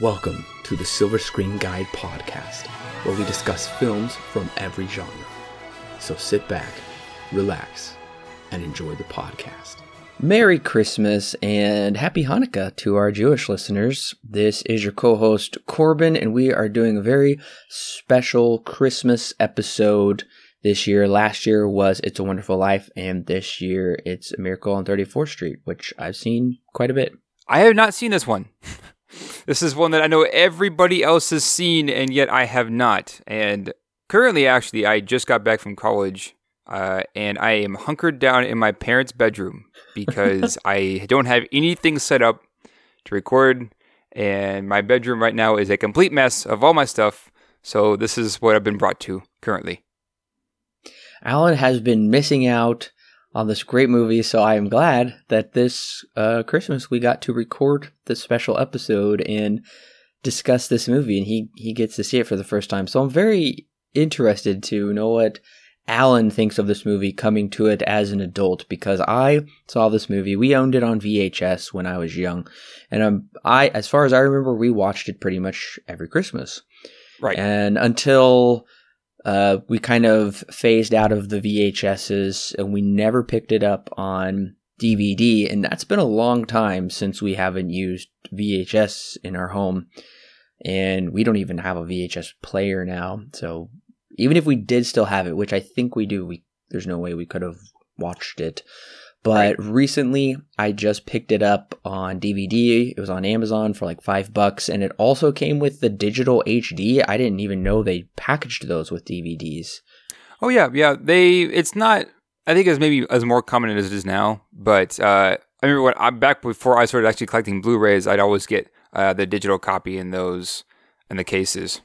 Welcome to the Silver Screen Guide podcast, where we discuss films from every genre. So sit back, relax, and enjoy the podcast. Merry Christmas and Happy Hanukkah to our Jewish listeners. This is your co host Corbin, and we are doing a very special Christmas episode this year. Last year was It's a Wonderful Life, and this year it's A Miracle on 34th Street, which I've seen quite a bit. I have not seen this one. this is one that I know everybody else has seen, and yet I have not. And currently, actually, I just got back from college, uh, and I am hunkered down in my parents' bedroom because I don't have anything set up to record, and my bedroom right now is a complete mess of all my stuff. So this is what I've been brought to currently. Alan has been missing out on this great movie, so I am glad that this uh, Christmas we got to record this special episode and discuss this movie, and he he gets to see it for the first time. So I'm very interested to know what Alan thinks of this movie coming to it as an adult because I saw this movie. We owned it on VHS when I was young, and um, I, as far as I remember, we watched it pretty much every Christmas. Right. And until uh, we kind of phased out of the VHSs and we never picked it up on DVD. And that's been a long time since we haven't used VHS in our home. And we don't even have a VHS player now. So even if we did still have it, which I think we do, we there's no way we could have watched it. But right. recently, I just picked it up on DVD. It was on Amazon for like five bucks, and it also came with the digital HD. I didn't even know they packaged those with DVDs. Oh yeah, yeah. They it's not. I think it's maybe as more common as it is now. But uh, I remember when I'm back before I started actually collecting Blu-rays, I'd always get uh, the digital copy in those in the cases.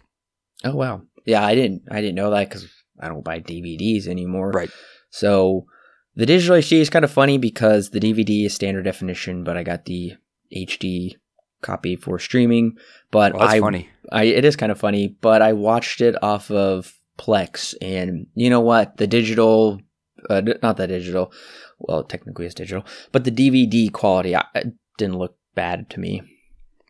Oh wow, yeah. I didn't. I didn't know that because I don't buy DVDs anymore. Right. So the digital HD is kind of funny because the DVD is standard definition, but I got the HD copy for streaming. But well, I, funny. I, it is kind of funny, but I watched it off of Plex, and you know what? The digital, uh, not the digital, well, technically it's digital, but the DVD quality I, didn't look bad to me.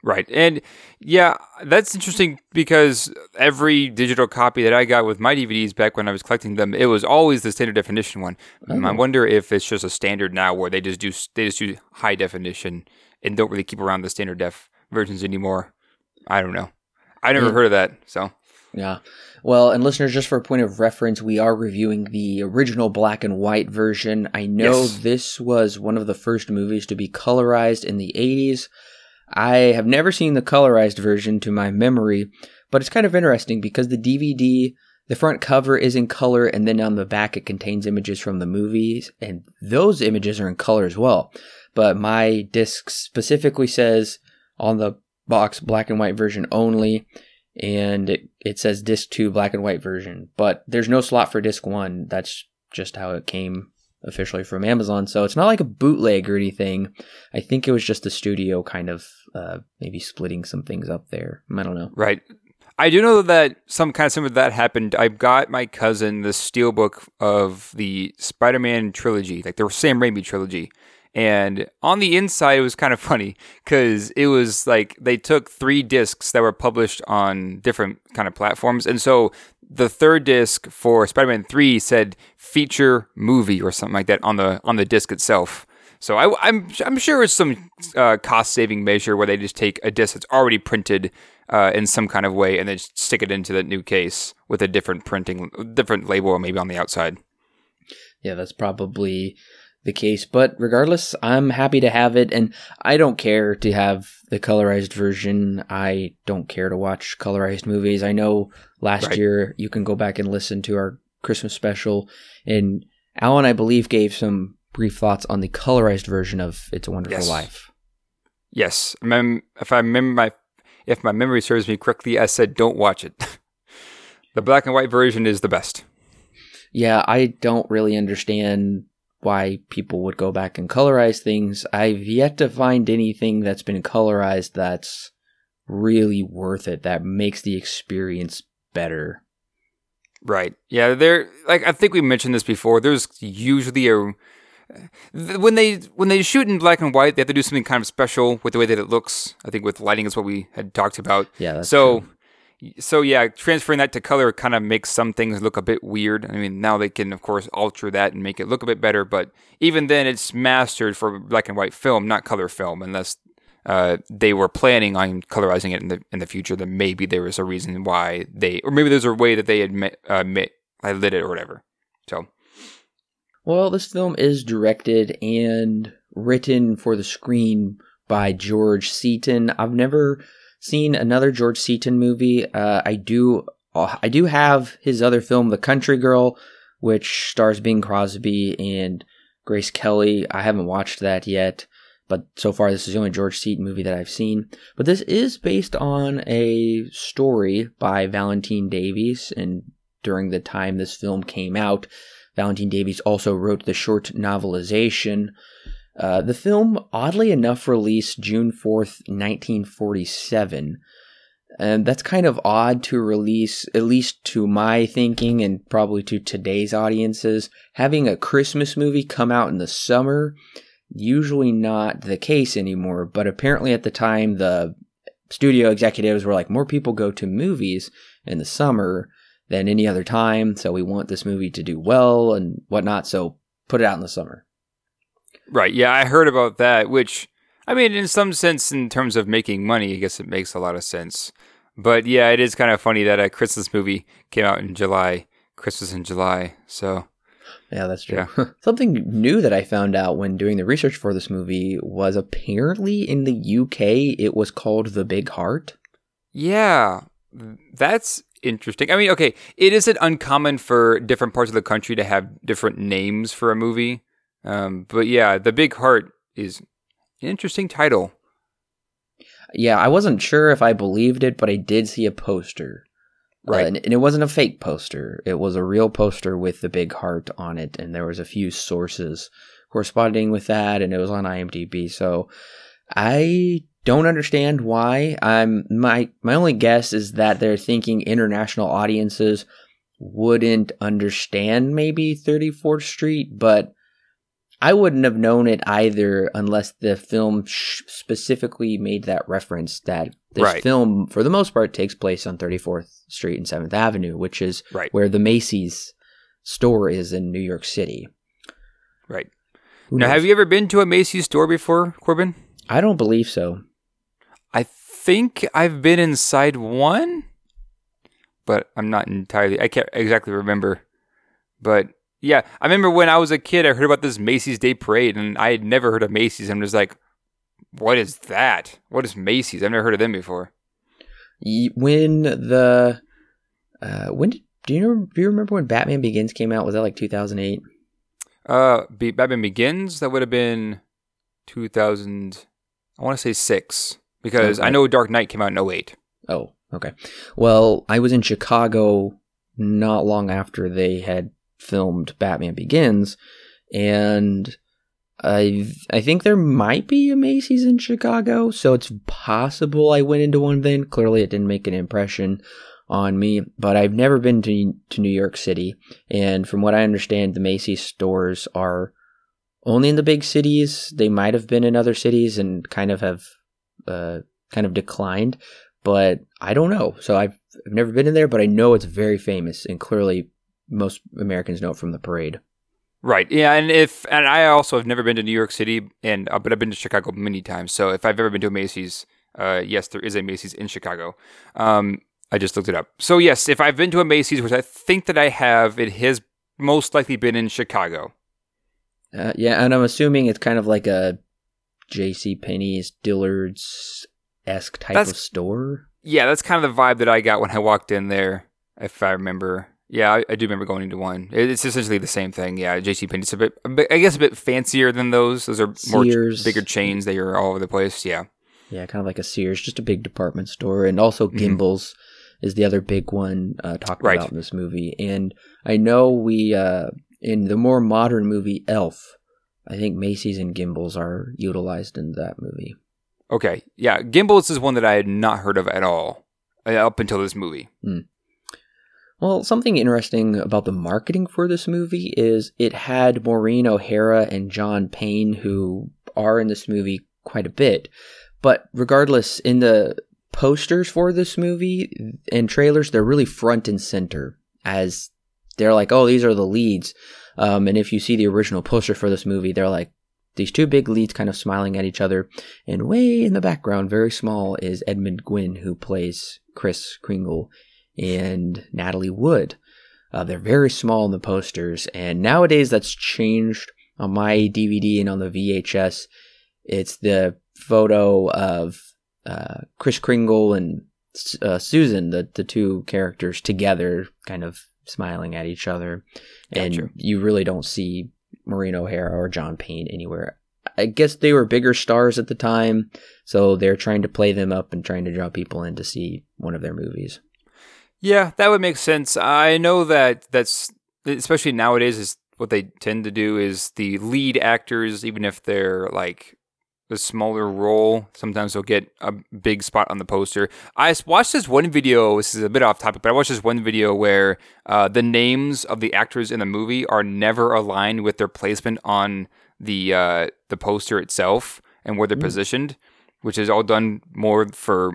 Right. And yeah, that's interesting because every digital copy that I got with my DVDs back when I was collecting them, it was always the standard definition one. Oh. I wonder if it's just a standard now where they just do they just do high definition and don't really keep around the standard def versions anymore. I don't know. I never yeah. heard of that, so yeah. Well, and listeners, just for a point of reference, we are reviewing the original black and white version. I know yes. this was one of the first movies to be colorized in the 80s. I have never seen the colorized version to my memory, but it's kind of interesting because the DVD, the front cover is in color, and then on the back it contains images from the movies, and those images are in color as well. But my disc specifically says on the box black and white version only, and it, it says disc 2 black and white version, but there's no slot for disc 1. That's just how it came officially from Amazon. So it's not like a bootleg or anything. I think it was just the studio kind of uh, maybe splitting some things up there. I don't know. Right. I do know that some kind of similar that happened. I've got my cousin the steelbook of the Spider-Man trilogy, like the Sam Raimi trilogy. And on the inside, it was kind of funny because it was like they took three discs that were published on different kind of platforms, and so the third disc for Spider-Man 3 said feature movie or something like that on the on the disc itself. So I, am I'm, I'm sure it's some uh, cost saving measure where they just take a disc that's already printed uh, in some kind of way and then stick it into the new case with a different printing, different label maybe on the outside. Yeah, that's probably the case. But regardless, I'm happy to have it, and I don't care to have the colorized version. I don't care to watch colorized movies. I know last right. year you can go back and listen to our Christmas special, and Alan, I believe, gave some brief thoughts on the colorized version of It's a Wonderful yes. Life. Yes, if I remember my if my memory serves me correctly, I said don't watch it. the black and white version is the best. Yeah, I don't really understand why people would go back and colorize things. I've yet to find anything that's been colorized that's really worth it, that makes the experience better. Right. Yeah, there like I think we mentioned this before. There's usually a when they when they shoot in black and white, they have to do something kind of special with the way that it looks. I think with lighting is what we had talked about. Yeah. So true. So yeah, transferring that to color kind of makes some things look a bit weird. I mean, now they can of course alter that and make it look a bit better, but even then, it's mastered for black and white film, not color film, unless uh, they were planning on colorizing it in the in the future. Then maybe there was a reason why they, or maybe there's a way that they admit, admit, I lit it or whatever. So Well, this film is directed and written for the screen by George Seaton. I've never seen another George Seaton movie. Uh, I do, uh, I do have his other film, The Country Girl, which stars Bing Crosby and Grace Kelly. I haven't watched that yet, but so far this is the only George Seaton movie that I've seen. But this is based on a story by Valentine Davies, and during the time this film came out, Valentine Davies also wrote the short novelization. Uh, the film, oddly enough, released June 4th, 1947. And that's kind of odd to release, at least to my thinking and probably to today's audiences. Having a Christmas movie come out in the summer, usually not the case anymore, but apparently at the time, the studio executives were like, more people go to movies in the summer than any other time, so we want this movie to do well and whatnot, so put it out in the summer. Right. Yeah, I heard about that, which I mean, in some sense, in terms of making money, I guess it makes a lot of sense. But yeah, it is kind of funny that a Christmas movie came out in July, Christmas in July. So Yeah, that's true. Something new that I found out when doing the research for this movie was apparently in the UK it was called The Big Heart. yeah, that's interesting. I mean, okay, it isn't uncommon for different parts of the country to have different names for a movie. Um, but yeah, The Big Heart is an interesting title. Yeah, I wasn't sure if I believed it, but I did see a poster. Uh, Right. and, and it wasn't a fake poster. It was a real poster with the big heart on it, and there was a few sources corresponding with that, and it was on IMDb. So I don't understand why. I'm my my only guess is that they're thinking international audiences wouldn't understand maybe 34th Street, but I wouldn't have known it either unless the film sh- specifically made that reference that this Right. film, for the most part, takes place on 34th Street and 7th Avenue, which is Right. where the Macy's store is in New York City. Right. Who Now, knows? have you ever been to a Macy's store before, Corbin? I don't believe so. I think I've been inside one, but I'm not entirely. I can't exactly remember. But yeah, I remember when I was a kid, I heard about this Macy's Day Parade, and I had never heard of Macy's. I'm just like, what is that? What is Macy's? I've never heard of them before. When the uh, when did do you know, do you remember when Batman Begins came out? Was that like 2008? Uh, Be- Batman Begins. That would have been 2000. I want to say six because I know Dark Knight came out in 08. Oh, okay. Well, I was in Chicago not long after they had filmed Batman Begins, and I I think there might be a Macy's in Chicago, so it's possible I went into one then. Clearly, it didn't make an impression on me, but I've never been to to New York City, and from what I understand, the Macy's stores are only in the big cities. They might have been in other cities and kind of have uh, kind of declined but I don't know. So I've, I've never been in there, but I know it's very famous, and clearly most Americans know it from the parade. Right. Yeah, and if and I also have never been to New York City, and uh, but I've been to Chicago many times. So if I've ever been to a Macy's, uh, yes, there is a Macy's in Chicago. Um, I just looked it up. So yes, if I've been to a Macy's, which I think that I have, it has most likely been in Chicago. Uh, yeah, and I'm assuming it's kind of like a J.C. Penney's, Dillard's esque type That's- of store. Yeah, that's kind of the vibe that I got when I walked in there. If I remember, yeah, I, I do remember going into one. It's essentially the same thing. Yeah, J.C. Penney's a bit, I guess, a bit fancier than those. Those are more ch- bigger chains. They are all over the place. Yeah. Yeah, kind of like a Sears, just a big department store, and also. Gimbels is the other big one uh, talked Right. about in this movie. And I know we uh, in the more modern movie Elf, I think Macy's and Gimbels are utilized in that movie. Okay, yeah, Gimbels is one that I had not heard of at all uh, up until this movie. Well, something interesting about the marketing for this movie is it had Maureen O'Hara and John Payne, who are in this movie quite a bit. But regardless, in the posters for this movie and trailers, they're really front and center as they're like, oh, these are the leads. Um, and if you see the original poster for this movie, they're like these two big leads kind of smiling at each other. And way in the background, very small, is Edmund Gwenn, who plays Kris Kringle, and Natalie Wood. Uh, they're very small in the posters, and nowadays that's changed on my DVD and on the VHS. It's the photo of uh, Kris Kringle and uh, Susan, the, the two characters together, kind of smiling at each other. Gotcha. And you really don't see Maureen O'Hara or John Payne anywhere. I guess they were bigger stars at the time, so they're trying to play them up and trying to draw people in to see one of their movies. Yeah, that would make sense. I know that that's especially nowadays is what they tend to do is the lead actors, even if they're like a smaller role, sometimes they'll get a big spot on the poster. I watched this one video. This is a bit off topic, but I watched this one video where uh, the names of the actors in the movie are never aligned with their placement on the uh, the poster itself and where they're mm. positioned, which is all done more for,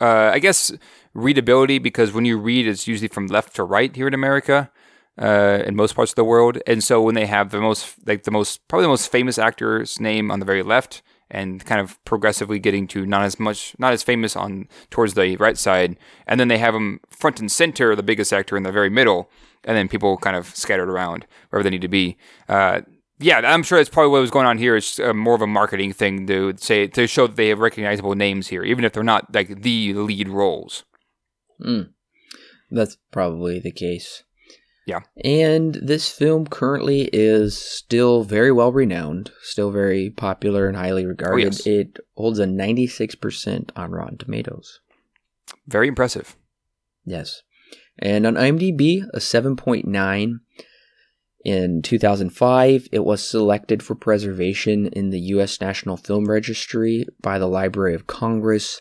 uh, I guess, readability because when you read, it's usually from left to right here in America. Uh, in most parts of the world, and so when they have the most, like the most, probably the most famous actor's name on the very left, and kind of progressively getting to not as much, not as famous on towards the right side, and then they have them front and center, the biggest actor in the very middle, and then people kind of scattered around wherever they need to be. Uh, yeah, I'm sure that's probably what was going on here. It's uh, more of a marketing thing to say to show that they have recognizable names here, even if they're not like the lead roles. Mm. That's probably the case. Yeah. And this film currently is still very well renowned, still very popular and highly regarded. Oh, yes. It holds a 96% on Rotten Tomatoes. Very impressive. Yes. And on IMDb, a 7.9. In 2005, it was selected for preservation in the U.S. National Film Registry by the Library of Congress,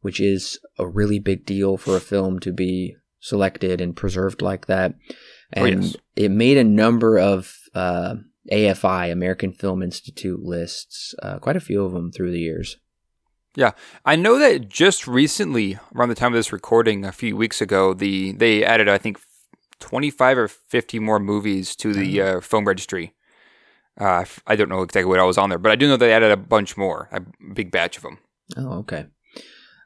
which is a really big deal for a film to be selected and preserved like that. And oh, yes. it made a number of uh, AFI, American Film Institute lists, uh, quite a few of them through the years. Yeah, I know that just recently, around the time of this recording, a few weeks ago, the they added, I think, 25 or 50 more movies to the uh, film registry. Uh, I don't know exactly what I was on there, but I do know they added a bunch more, a big batch of them. Oh, okay.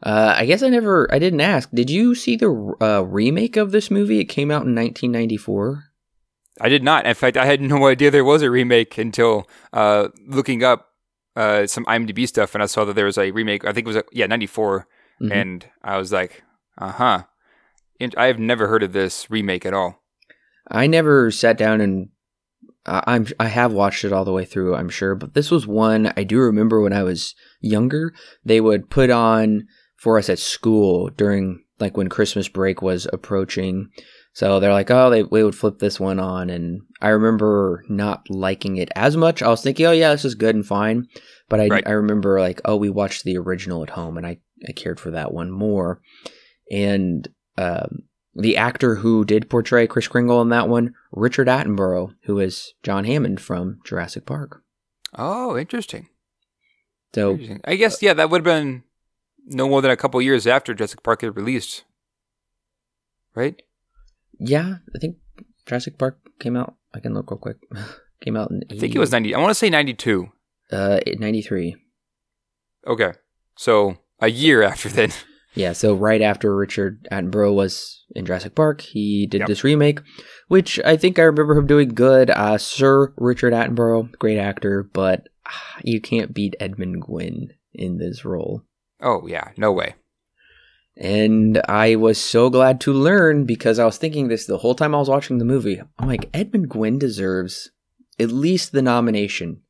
Uh, I guess I never, I didn't ask. Did you see the uh, remake of this movie? It came out in 1994. I did not. In fact, I had no idea there was a remake until uh, looking up uh, some IMDb stuff, and I saw that there was a remake. I think it was, a, yeah, 94. Mm-hmm. And I was like, uh huh. I have never heard of this remake at all. I never sat down and uh, I'm I have watched it all the way through, I'm sure, but this was one I do remember when I was younger. They would put on for us at school during like when Christmas break was approaching. So they're like, oh, they we would flip this one on, and I remember not liking it as much. I was thinking, oh yeah, this is good and fine, but I right. I remember like, oh, we watched the original at home, and I I cared for that one more, and um, the actor who did portray Kris Kringle in that one, Richard Attenborough, who is John Hammond from Jurassic Park. Oh, interesting. So interesting. I guess yeah, that would have been no more than a couple years after Jurassic Park had released, right? Yeah, I think Jurassic Park came out. I can look real quick. came out in. I think it was ninety. I want to say ninety two. Uh, ninety three. Okay, so a year after then. Yeah, so right after Richard Attenborough was in Jurassic Park, he did yep. this remake, which I think I remember him doing good. Uh, Sir Richard Attenborough, great actor, but uh, you can't beat Edmund Gwenn in this role. Oh, yeah, no way. And I was so glad to learn because I was thinking this the whole time I was watching the movie. I'm like, Edmund Gwenn deserves at least the nomination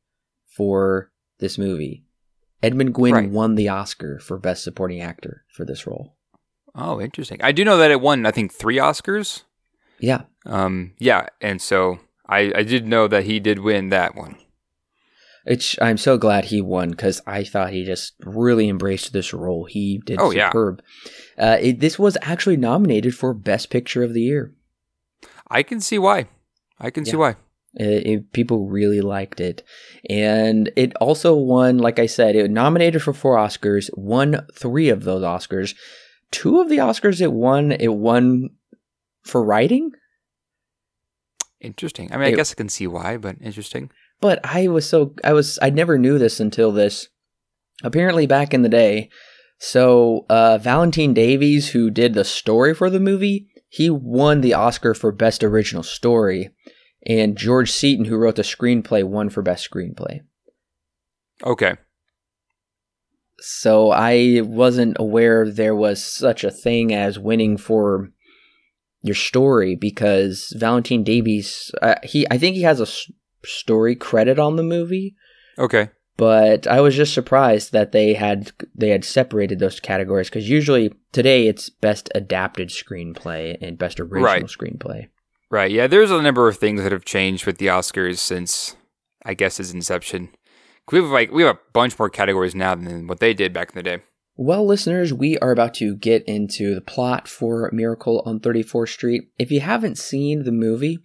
for this movie. Edmund Gwenn right. won the Oscar for Best Supporting Actor for this role. Oh, interesting. I do know that it won, I think, three Oscars. Yeah. Um. Yeah, and so I I did know that he did win that one. It's I'm so glad he won because I thought he just really embraced this role. He did Oh, yeah. superb. Uh, it, this was actually nominated for Best Picture of the Year. I can see why. I can see why. It, it- people really liked it, and it also won. Like I said, it nominated for four Oscars, won three of those Oscars. Two of the Oscars it won, it won for writing. Interesting. I mean, I It- guess I can see why, but interesting. But I was so I was I never knew this until this. Apparently, back in the day, so uh, Valentine Davies, who did the story for the movie, he won the Oscar for Best Original Story, and George Seaton, who wrote the screenplay, won for Best Screenplay. Okay. So I wasn't aware there was such a thing as winning for your story because Valentine Davies, uh, he I think he has a s- story credit on the movie. Okay. but I was just surprised that they had they had separated those categories because usually today it's best adapted screenplay and best original Right. screenplay. Right. Yeah. There's a number of things that have changed with the Oscars since, I guess, its inception. We have like we have a bunch more categories now than what they did back in the day. Well, listeners, we are about to get into the plot for Miracle on 34th Street. If you haven't seen the movie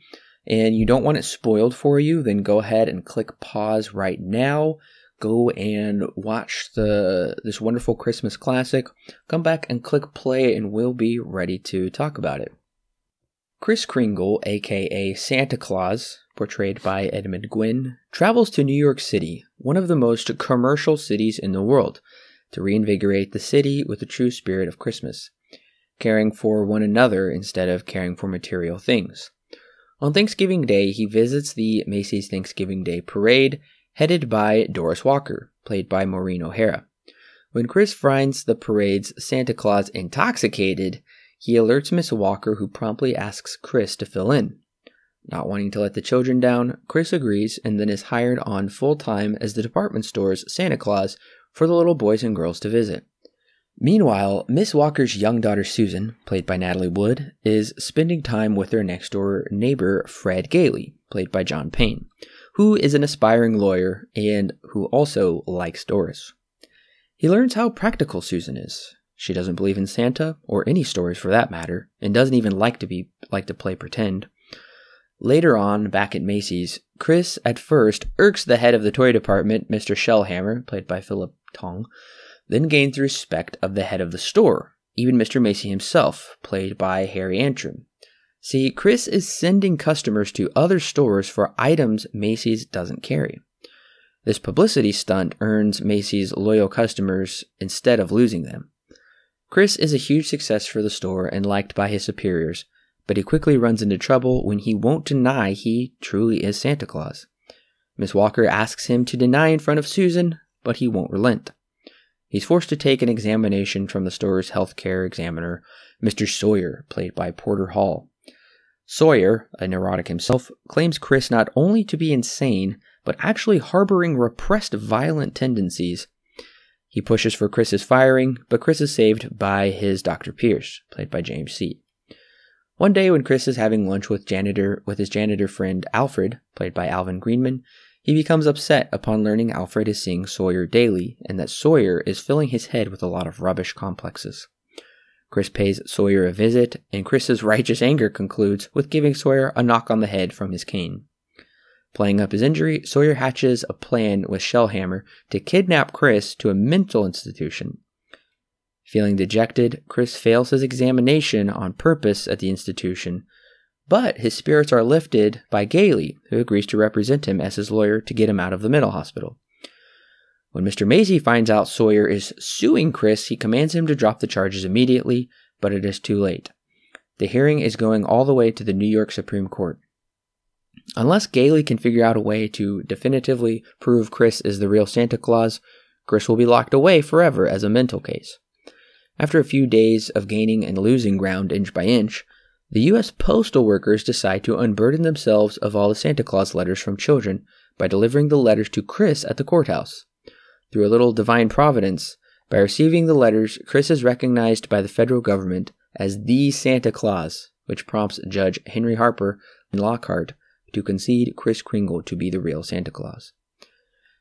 and you don't want it spoiled for you, then go ahead and click pause right now. Go and watch the this wonderful Christmas classic. Come back and click play and we'll be ready to talk about it. Kris Kringle, aka Santa Claus, portrayed by Edmund Gwenn, travels to New York City, one of the most commercial cities in the world to reinvigorate the city with the true spirit of Christmas, caring for one another instead of caring for material things. On Thanksgiving Day, he visits the Macy's Thanksgiving Day Parade, headed by Doris Walker, played by Maureen O'Hara. When Chris finds the parade's Santa Claus intoxicated, he alerts Miss Walker, who promptly asks Chris to fill in. Not wanting to let the children down, Chris agrees and then is hired on full time as the department store's Santa Claus for the little boys and girls to visit. Meanwhile, Miss Walker's young daughter Susan, played by Natalie Wood, is spending time with her next door neighbor Fred Gailey, played by John Payne, who is an aspiring lawyer and who also likes Doris. He learns how practical Susan is. She doesn't believe in Santa or any stories for that matter, and doesn't even like to be like to play pretend. Later on, back at Macy's, Chris at first irks the head of the toy department, Mr. Shellhammer, played by Philip Tonge, then gains the respect of the head of the store, even Mr. Macy himself, played by Harry Antrim. See, Chris is sending customers to other stores for items Macy's doesn't carry. This publicity stunt earns Macy's loyal customers instead of losing them. Chris is a huge success for the store and liked by his superiors, but he quickly runs into trouble when he won't deny he truly is Santa Claus. Miss Walker asks him to deny in front of Susan, but he won't relent. He's forced to take an examination from the store's healthcare examiner, Mr. Sawyer, played by Porter Hall. Sawyer, a neurotic himself, claims Chris not only to be insane, but actually harboring repressed violent tendencies. He pushes for Chris's firing, but Chris is saved by his Dr. Pierce, played by James Seay One day when Chris is having lunch with janitor with his janitor friend Alfred, played by Alvin Greenman, he becomes upset upon learning Alfred is seeing Sawyer daily and that Sawyer is filling his head with a lot of rubbish complexes. Chris pays Sawyer a visit, and Chris's righteous anger concludes with giving Sawyer a knock on the head from his cane. Playing up his injury, Sawyer hatches a plan with Shellhammer to kidnap Chris to a mental institution. Feeling dejected, Chris fails his examination on purpose at the institution, but his spirits are lifted by Gailey, who agrees to represent him as his lawyer to get him out of the mental hospital. When Mr. Macy finds out Sawyer is suing Chris, he commands him to drop the charges immediately, but it is too late. The hearing is going all the way to the New York Supreme Court. Unless Gailey can figure out a way to definitively prove Chris is the real Santa Claus, Chris will be locked away forever as a mental case. After a few days of gaining and losing ground inch by inch, the U.S. postal workers decide to unburden themselves of all the Santa Claus letters from children by delivering the letters to Chris at the courthouse. Through a little divine providence, by receiving the letters, Chris is recognized by the federal government as the Santa Claus, which prompts Judge Henry Harper and Lockhart to concede Kris Kringle to be the real Santa Claus.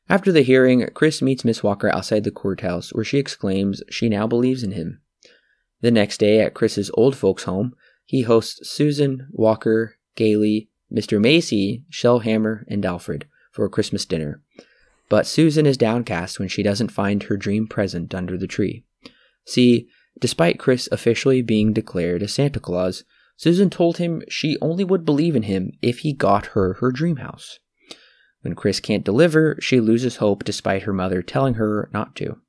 After the hearing, Chris meets Miss Walker outside the courthouse, where she exclaims she now believes in him. The next day, at Chris's old folks' home, he hosts Susan, Walker, Gailey, Mr. Macy, Shellhammer, and Alfred for a Christmas dinner. But Susan is downcast when she doesn't find her dream present under the tree. See, despite Chris officially being declared a Santa Claus, Susan told him she only would believe in him if he got her her dream house. When Chris can't deliver, she loses hope despite her mother telling her not to.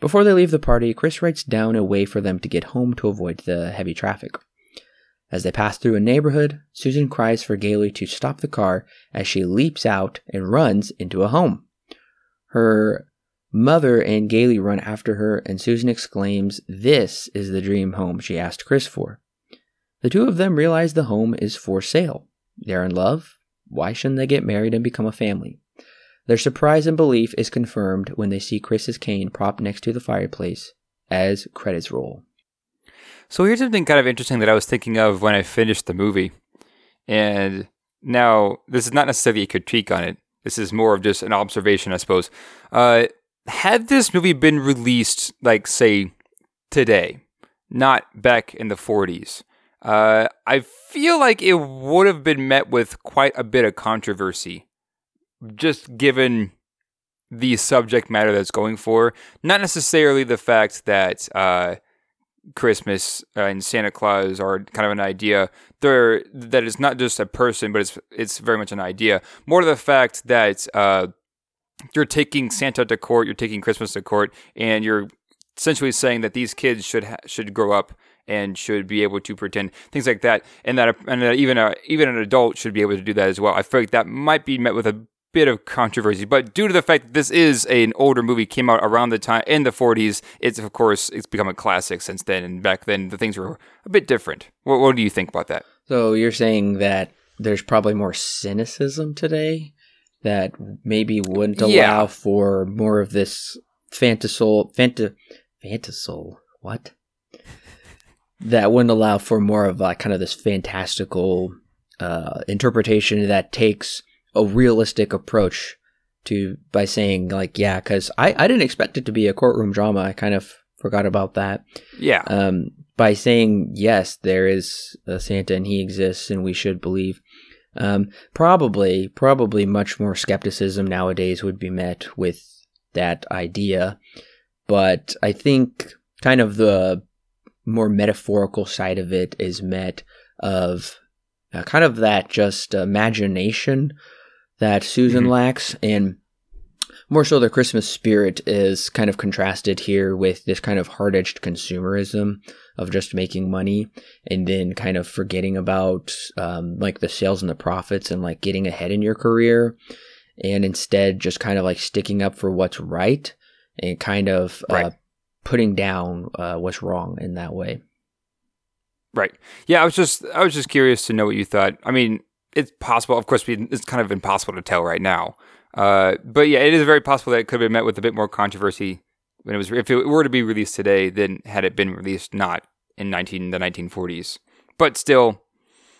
Before they leave the party, Chris writes down a way for them to get home to avoid the heavy traffic. As they pass through a neighborhood, Susan cries for Gailey to stop the car as she leaps out and runs into a home. Her mother and Gailey run after her, and Susan exclaims, This is the dream home she asked Chris for. The two of them realize the home is for sale. They're in love. Why shouldn't they get married and become a family? Their surprise and belief is confirmed when they see Chris's cane propped next to the fireplace as credits roll. So here's something kind of interesting that I was thinking of when I finished the movie. And now, this is not necessarily a critique on it. This is more of just an observation, I suppose. Uh, had this movie been released, like, say, today, not back in the 40s, uh, I feel like it would have been met with quite a bit of controversy, just given the subject matter that's going for. Not necessarily the fact that uh, Christmas uh, and Santa Claus are kind of an idea. They're, that it's not just a person, but it's it's very much an idea. More to the fact that uh, you're taking Santa to court, you're taking Christmas to court, and you're essentially saying that these kids should ha- should grow up and should be able to pretend things like that, and that and that even a even an adult should be able to do that as well. I feel like that might be met with a bit of controversy, but due to the fact that this is an older movie, came out around the time in the 40s, it's of course it's become a classic since then. And back then, the things were a bit different. What, what do you think about that? So you're saying that there's probably more cynicism today that maybe wouldn't allow yeah. for more of this fantasol, fanta, fantasol, what? That wouldn't allow for more of like kind of this fantastical uh, interpretation that takes a realistic approach to by saying like yeah because I, I didn't expect it to be a courtroom drama. I kind of forgot about that. Yeah. Um by saying yes there is a santa and he exists and we should believe um probably probably much more skepticism nowadays would be met with that idea. But i think kind of the more metaphorical side of it is met of uh, kind of that just imagination that Susan mm-hmm. lacks, and more so the Christmas spirit is kind of contrasted here with this kind of hard edged consumerism of just making money and then kind of forgetting about um, like the sales and the profits and like getting ahead in your career and instead just kind of like sticking up for what's right and kind of uh, right. uh, putting down uh, what's wrong in that way. Right. Yeah, I was just I was just curious to know what you thought. I mean, it's possible. Of course, it's kind of impossible to tell right now. Uh, but yeah, it is very possible that it could have been met with a bit more controversy when it was if it were to be released today than had it been released not in 19 the 1940s. But still,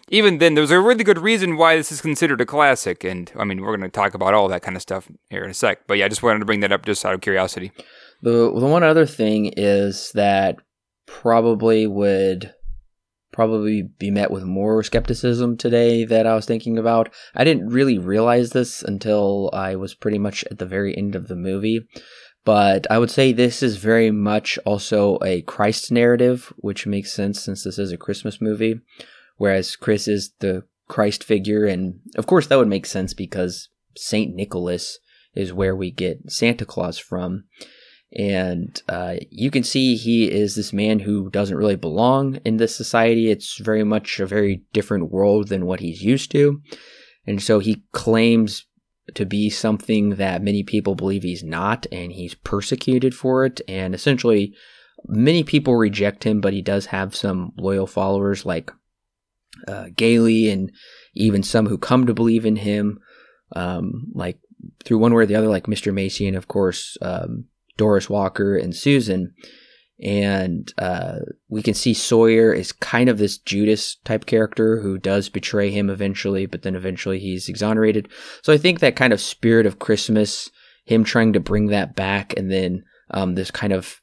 even then, there's a really good reason why this is considered a classic. And I mean, we're going to talk about all that kind of stuff here in a sec. But yeah, I just wanted to bring that up just out of curiosity. The the one other thing is that probably would probably be met with more skepticism today that I was thinking about. I didn't really realize this until I was pretty much at the very end of the movie. But I would say this is very much also a Christ narrative, which makes sense since this is a Christmas movie. Whereas Chris is the Christ figure. And of course, that would make sense because St. Nicholas is where we get Santa Claus from and uh, you can see he is this man who doesn't really belong in this society. It's very much a very different world than what he's used to, and so he claims to be something that many people believe he's not, and he's persecuted for it. And essentially, many people reject him, but he does have some loyal followers like uh, Gailey, and even some who come to believe in him, um, like through one way or the other, like Mr. Macy, and of course. Um, Doris Walker and Susan. And uh, we can see Sawyer is kind of this Judas type character who does betray him eventually, but then eventually he's exonerated. So I think that kind of spirit of Christmas him trying to bring that back, and then um, this kind of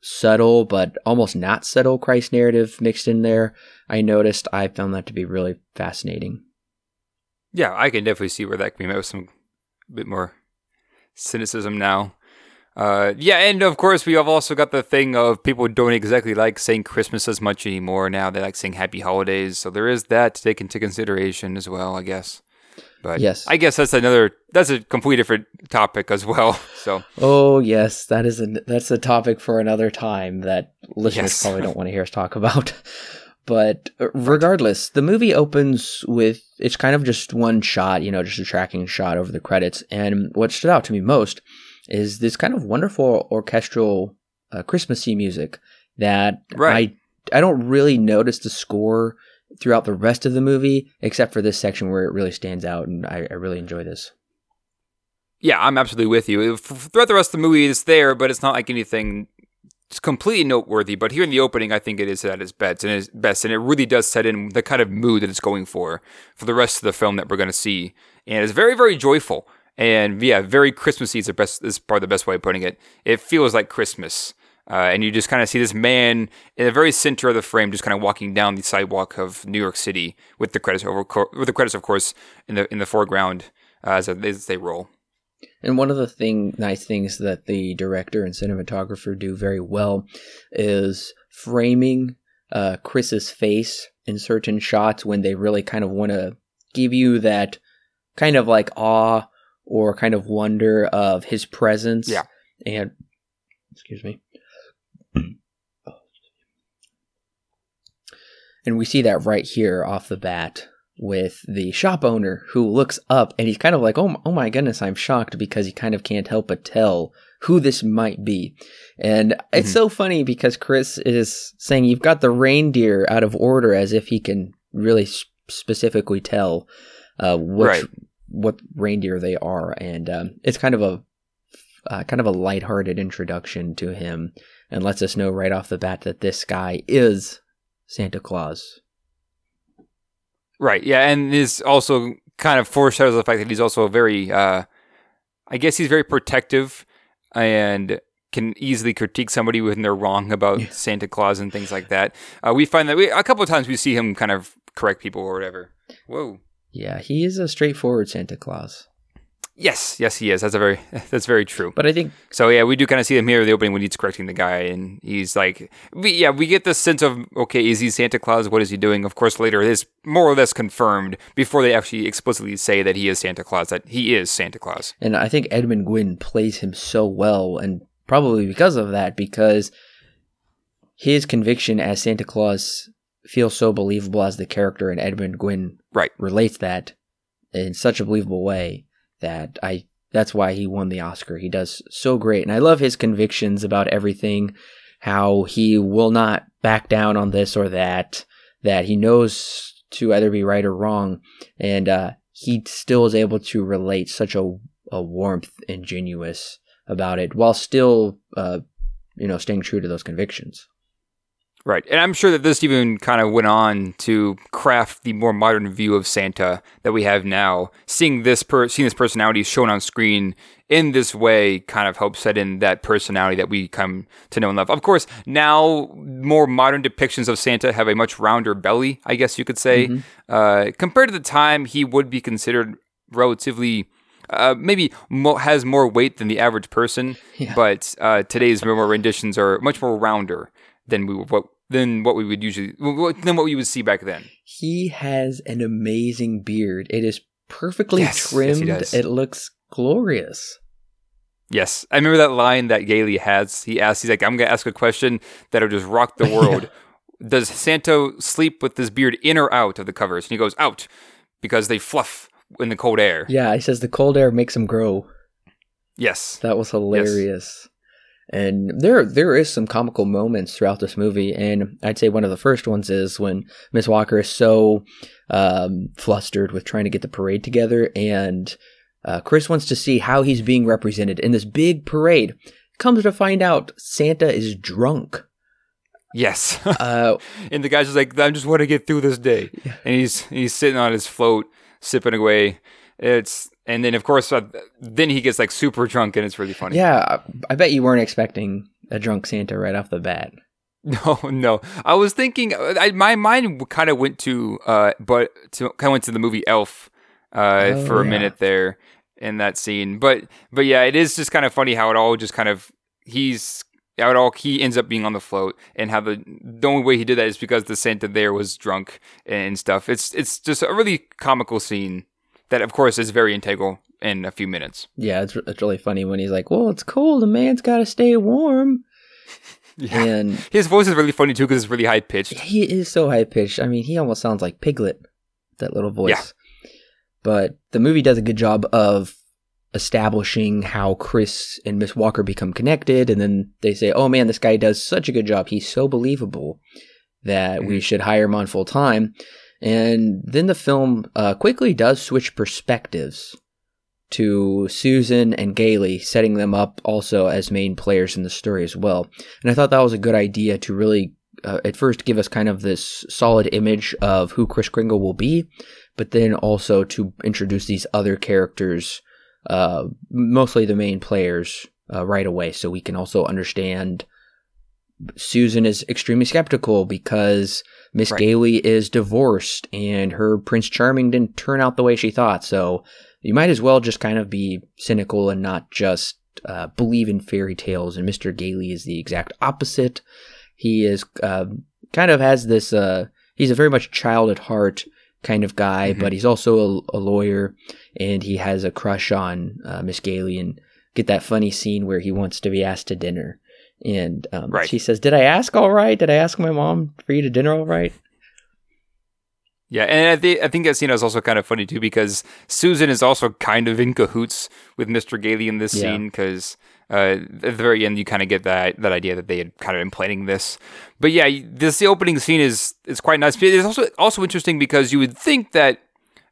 subtle but almost not subtle Christ narrative mixed in there. I noticed. I found that to be really fascinating. Yeah, I can definitely see where that can be met with some bit more cynicism now. Uh, yeah, and of course we have also got the thing of people don't exactly like saying Christmas as much anymore. Now they like saying Happy Holidays, so there is that to take into consideration as well, I guess. But yes, I guess that's another that's a completely different topic as well. So oh yes, that is a that's a topic for another time that listeners yes. probably don't want to hear us talk about. But uh, regardless, the movie opens with it's kind of just one shot, you know, just a tracking shot over the credits. And what stood out to me most is this kind of wonderful orchestral uh, Christmassy music that right. I I don't really notice the score throughout the rest of the movie, except for this section where it really stands out, and I, I really enjoy this. Yeah, I'm absolutely with you. Throughout the rest of the movie, it's there, but it's not like anything it's completely noteworthy. But here in the opening, I think it is at its best, and its best, and it really does set in the kind of mood that it's going for for the rest of the film that we're going to see, and it's very, very joyful. And yeah, very Christmassy is the best is probably the best way of putting it. It feels like Christmas. Uh, and you just kind of see this man in the very center of the frame, just kind of walking down the sidewalk of New York City, with the credits over, with the credits, of course, in the in the foreground uh, as, as they roll. And one of the thing nice things that the director and cinematographer do very well is framing uh, Chris's face in certain shots when they really kind of want to give you that kind of like awe or kind of wonder of his presence. Yeah. And excuse me. and we see that right here off the bat with the shop owner who looks up and he's kind of like, oh, oh my goodness, I'm shocked because he kind of can't help but tell who this might be. And mm-hmm. it's so funny because Chris is saying you've got the reindeer out of order as if he can really specifically tell uh, which right what reindeer they are, and um, it's kind of a uh, kind of a lighthearted introduction to him, and lets us know right off the bat that this guy is Santa Claus. Right. Yeah, and is also kind of foreshadows the fact that he's also very, uh, I guess he's very protective and can easily critique somebody when they're wrong about yeah. Santa Claus and things like that. Uh, we find that we, a couple of times we see him kind of correct people or whatever. Whoa. Yeah, he is a straightforward Santa Claus. Yes, yes, he is. That's a very that's very true. But I think so. Yeah, we do kind of see him here in the opening when he's correcting the guy, and he's like, we, yeah, we get this sense of okay, is he Santa Claus? What is he doing? Of course, later it is more or less confirmed before they actually explicitly say that he is Santa Claus. That he is Santa Claus. And I think Edmund Gwenn plays him so well, and probably because of that, because his conviction as Santa Claus feels so believable as the character, and Edmund Gwenn right relates that in such a believable way that I that's why he won the Oscar. He does so great, and I love his convictions about everything. How he will not back down on this or that. That he knows to either be right or wrong, and uh, he still is able to relate such a, a warmth and genuous about it, while still, uh, you know, staying true to those convictions. Right. And I'm sure that this even kind of went on to craft the more modern view of Santa that we have now. Seeing this per- seeing this personality shown on screen in this way kind of helps set in that personality that we come to know and love. Of course, now more modern depictions of Santa have a much rounder belly, I guess you could say. Mm-hmm. Uh, compared to the time, he would be considered relatively uh, maybe mo- has more weight than the average person, yeah. but uh, today's more renditions are much more rounder than we what than what we would usually than what we would see back then. He has an amazing beard. It is perfectly yes, trimmed. Yes, it looks glorious. Yes, I remember that line that Gailey has. He asks, he's like, "I'm gonna ask a question that'll just rock the world. Does Santo sleep with his beard in or out of the covers?" And he goes, "Out, because they fluff in the cold air." Yeah, he says the cold air makes him grow. Yes, that was hilarious. Yes. And there there is some comical moments throughout this movie, and I'd say one of the first ones is when Miss Walker is so um, flustered with trying to get the parade together, and uh, Chris wants to see how he's being represented in this big parade. Comes to find out Santa is drunk. Yes, uh, and the guy's just like, "I just want to get through this day," yeah. and he's he's sitting on his float, sipping away. It's And then, of course, uh, then he gets like super drunk, and it's really funny. Yeah, I bet you weren't expecting a drunk Santa right off the bat. No, no. I was thinking. I, my mind kind of went to, uh, but to kind of went to the movie Elf, uh, Oh, for a yeah. minute there in that scene. But, but yeah, it is just kind of funny how it all just kind of he's how it all he ends up being on the float, and how the the only way he did that is because the Santa there was drunk and stuff. It's it's just a really comical scene that, of course, is very integral in a few minutes. Yeah, it's it's really funny when he's like, "Well, it's cold. A man's got to stay warm." And His voice is really funny too because it's really high pitched. he is so high pitched. I mean, he almost sounds like Piglet, that little voice. Yeah. But the movie does a good job of establishing how Kris and Miss Walker become connected, and then they say, "Oh man, this guy does such a good job. He's so believable that we mm-hmm. should hire him on full time." And then the film uh, quickly does switch perspectives to Susan and Gailey, setting them up also as main players in the story as well. And I thought that was a good idea to really, uh, at first, give us kind of this solid image of who Kris Kringle will be, but then also to introduce these other characters, uh, mostly the main players, uh, right away, so we can also understand. Susan is extremely skeptical because Miss Right. Gailey is divorced and her Prince Charming didn't turn out the way she thought. So you might as well just kind of be cynical and not just uh, believe in fairy tales. And Mr. Gailey is the exact opposite. He is uh, kind of has this. Uh, he's a very much child at heart kind of guy, Mhm. but he's also a, a lawyer, and he has a crush on uh, Miss Gailey. And get that funny scene where he wants to be asked to dinner, and um, Right. she says, "Did I ask all right? Did I ask my mom for you to dinner all right?" Yeah, and I think I think that scene is also kind of funny too because Susan is also kind of in cahoots with Mr. Gailey in this Yeah. scene because uh, at the very end you kind of get that that idea that they had kind of been planning this. But yeah, this the opening scene is is quite nice. It's also also interesting because you would think that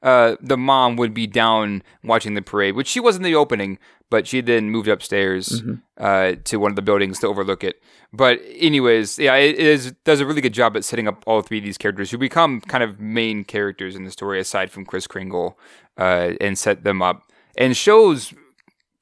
uh, the mom would be down watching the parade, which she was in the opening, but she then moved upstairs uh, to one of the buildings to overlook it. But anyways, yeah, it is does a really good job at setting up all three of these characters who become kind of main characters in the story aside from Kris Kringle, uh, and set them up and shows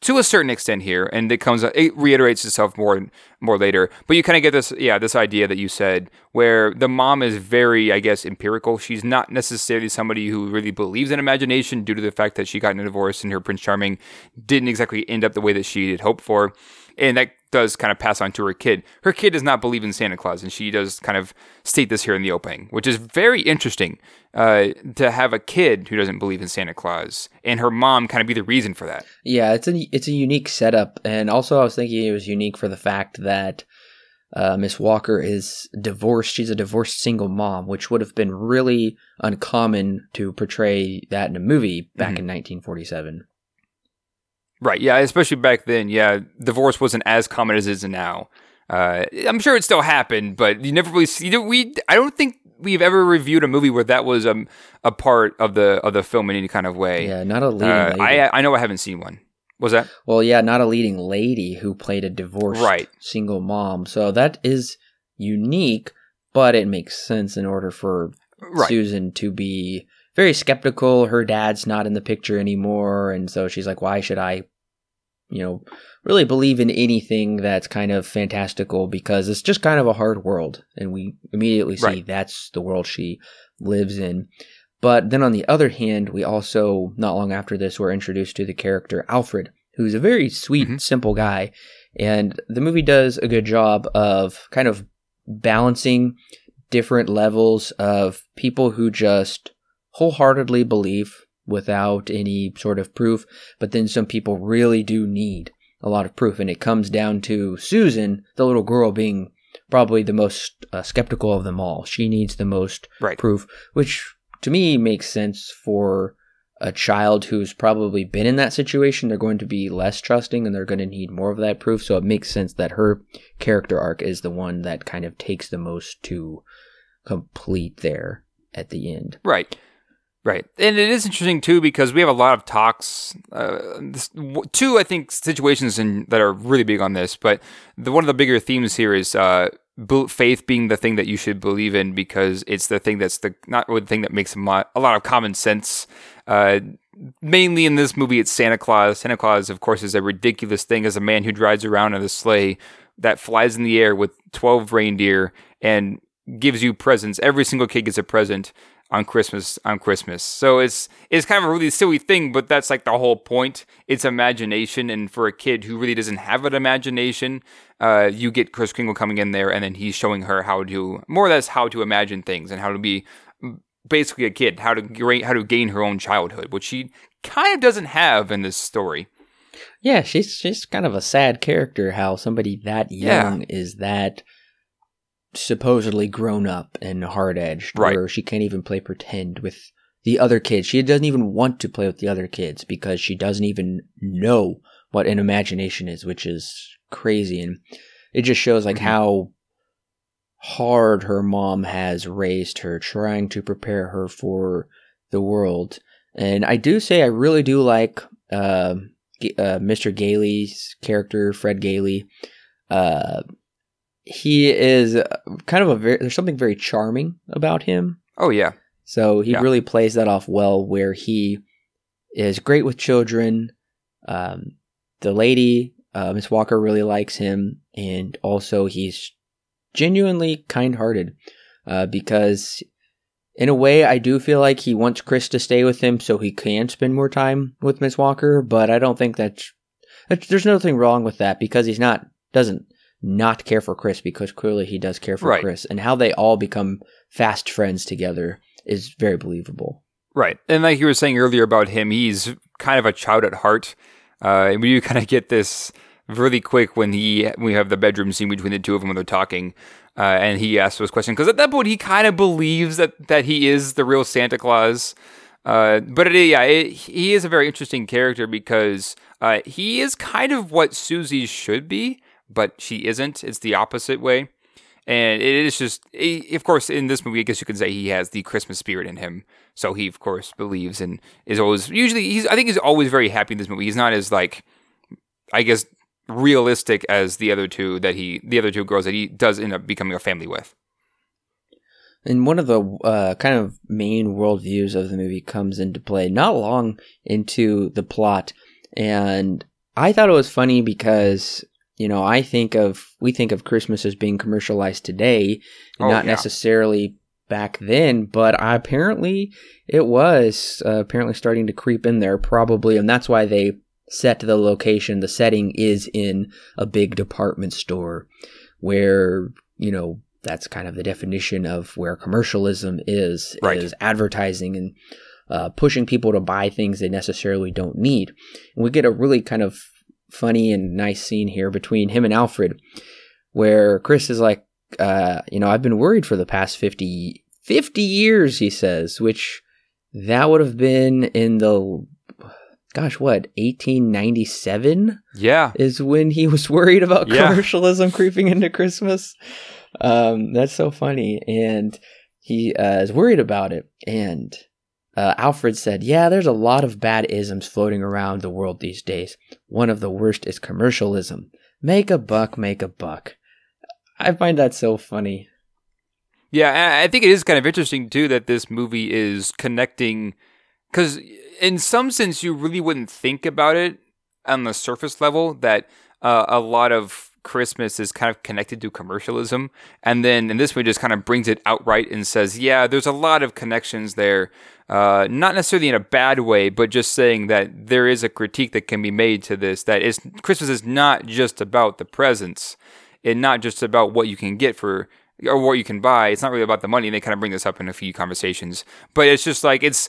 to a certain extent here, and it comes it reiterates itself more more later. But you kind of get this yeah this idea that you said where the mom is very I guess empirical. She's not necessarily somebody who really believes in imagination due to the fact that she got in a divorce and her Prince Charming didn't exactly end up the way that she had hoped for, and that does kind of pass on to her kid. Her kid does not believe in Santa Claus, and she does kind of state this here in the opening, which is very interesting uh, to have a kid who doesn't believe in Santa Claus and her mom kind of be the reason for that. Yeah, it's a it's a unique setup, and also I was thinking it was unique for the fact that uh, Miss Walker is divorced. She's a divorced single mom, which would have been really uncommon to portray that in a movie back in 1947. Right. Yeah. Especially back then. Yeah. Divorce wasn't as common as it is now. Uh, I'm sure it still happened, but you never really see. You know, we. I don't think we've ever reviewed a movie where that was um, a part of the of the film in any kind of way. Yeah, not a leading Uh, lady. I I know I haven't seen one. Was that well, yeah, not a leading lady who played a divorced Right. single mom. So that is unique, but it makes sense in order for right? Susan to be very skeptical. Her dad's not in the picture anymore, and so she's like, "Why should I, you know, really believe in anything that's kind of fantastical? Because it's just kind of a hard world." And we immediately see Right. that's the world she lives in. But then on the other hand, we also not long after this were introduced to the character Alfred, who's a very sweet, Mhm. simple guy, and the movie does a good job of kind of balancing different levels of people who just wholeheartedly believe without any sort of proof, but then some people really do need a lot of proof. And it comes down to Susan, the little girl, being probably the most uh, skeptical of them all. She needs the most Right. proof, which to me makes sense for a child who's probably been in that situation. They're going to be less trusting and they're going to need more of that proof. So it makes sense that her character arc is the one that kind of takes the most to complete there at the end. Right. Right. And it is interesting too because we have a lot of talks. Uh, this, two, I think, situations in, that are really big on this. But the one of the bigger themes here is uh, faith being the thing that you should believe in because it's the thing that's the not the thing that makes a lot, a lot of common sense. Uh, mainly in this movie, it's Santa Claus. Santa Claus, of course, is a ridiculous thing as a man who drives around in a sleigh that flies in the air with 12 reindeer and gives you presents. Every single kid gets a present on Christmas on Christmas. So it's it's kind of a really silly thing, but that's like the whole point. It's imagination, and for a kid who really doesn't have an imagination, uh, you get Kris Kringle coming in there, and then he's showing her how to more or less how to imagine things and how to be basically a kid, how to how to gain her own childhood, which she kind of doesn't have in this story. Yeah, she's she's kind of a sad character. How somebody that young yeah. is that supposedly grown up and hard edged, right. where she can't even play pretend with the other kids. She doesn't even want to play with the other kids because she doesn't even know what an imagination is, which is crazy. And it just shows like mm-hmm. how hard her mom has raised her, trying to prepare her for the world. And I do say I really do like uh, uh, Mr. Gailey's character, Fred Gailey. Uh, he is uh, kind of a very there's something very charming about him. Oh yeah. So he yeah. really plays that off well where he is great with children. Um, the lady, uh, Miss Walker really likes him and also he's genuinely kind-hearted uh, because in a way I do feel like he wants Kris to stay with him so he can spend more time with Miss Walker, but I don't think that's, that's there's nothing wrong with that because he's not doesn't not care for Kris because clearly he does care for right. Kris, and how they all become fast friends together is very believable. Right, and like you were saying earlier about him, he's kind of a child at heart. Uh, and we kind of get this really quick when he we have the bedroom scene between the two of them when they're talking, uh, and he asks those questions because at that point he kind of believes that that he is the real Santa Claus. Uh, but it, yeah, it, he is a very interesting character because uh, he is kind of what Susie should be but she isn't. It's the opposite way. And it is just, of course, in this movie, I guess you could say he has the Christmas spirit in him. So he, of course, believes and is always, usually, he's, I think he's always very happy in this movie. He's not as, like, I guess, realistic as the other two that he, the other two girls that he does end up becoming a family with. And one of the uh, kind of main worldviews of the movie comes into play not long into the plot. And I thought it was funny because you know, I think of we think of Christmas as being commercialized today, and oh, not yeah. necessarily back then. But apparently, it was uh, apparently starting to creep in there, probably, and that's why they set the location. The setting is in a big department store, where you know that's kind of the definition of where commercialism is right. is advertising and uh, pushing people to buy things they necessarily don't need. And we get a really kind of funny and nice scene here between him and Alfred, where Kris is like, uh, you know, I've been worried for the past 50, 50 years, he says, which that would have been in the, gosh, what, 1897? Yeah. Is when he was worried about yeah. commercialism creeping into Christmas. Um, that's so funny. And he uh, is worried about it. And uh, Alfred said, Yeah, there's a lot of bad isms floating around the world these days. One of the worst is commercialism. Make a buck, make a buck. I find that so funny. Yeah, I think it is kind of interesting too that this movie is connecting because in some sense you really wouldn't think about it on the surface level that uh, a lot of Christmas is kind of connected to commercialism. And then in this way, just kind of brings it outright and says, yeah, there's a lot of connections there. Uh, not necessarily in a bad way, but just saying that there is a critique that can be made to this. That is, Christmas is not just about the presents, and not just about what you can get for or what you can buy. It's not really about the money. And they kind of bring this up in a few conversations, but it's just like it's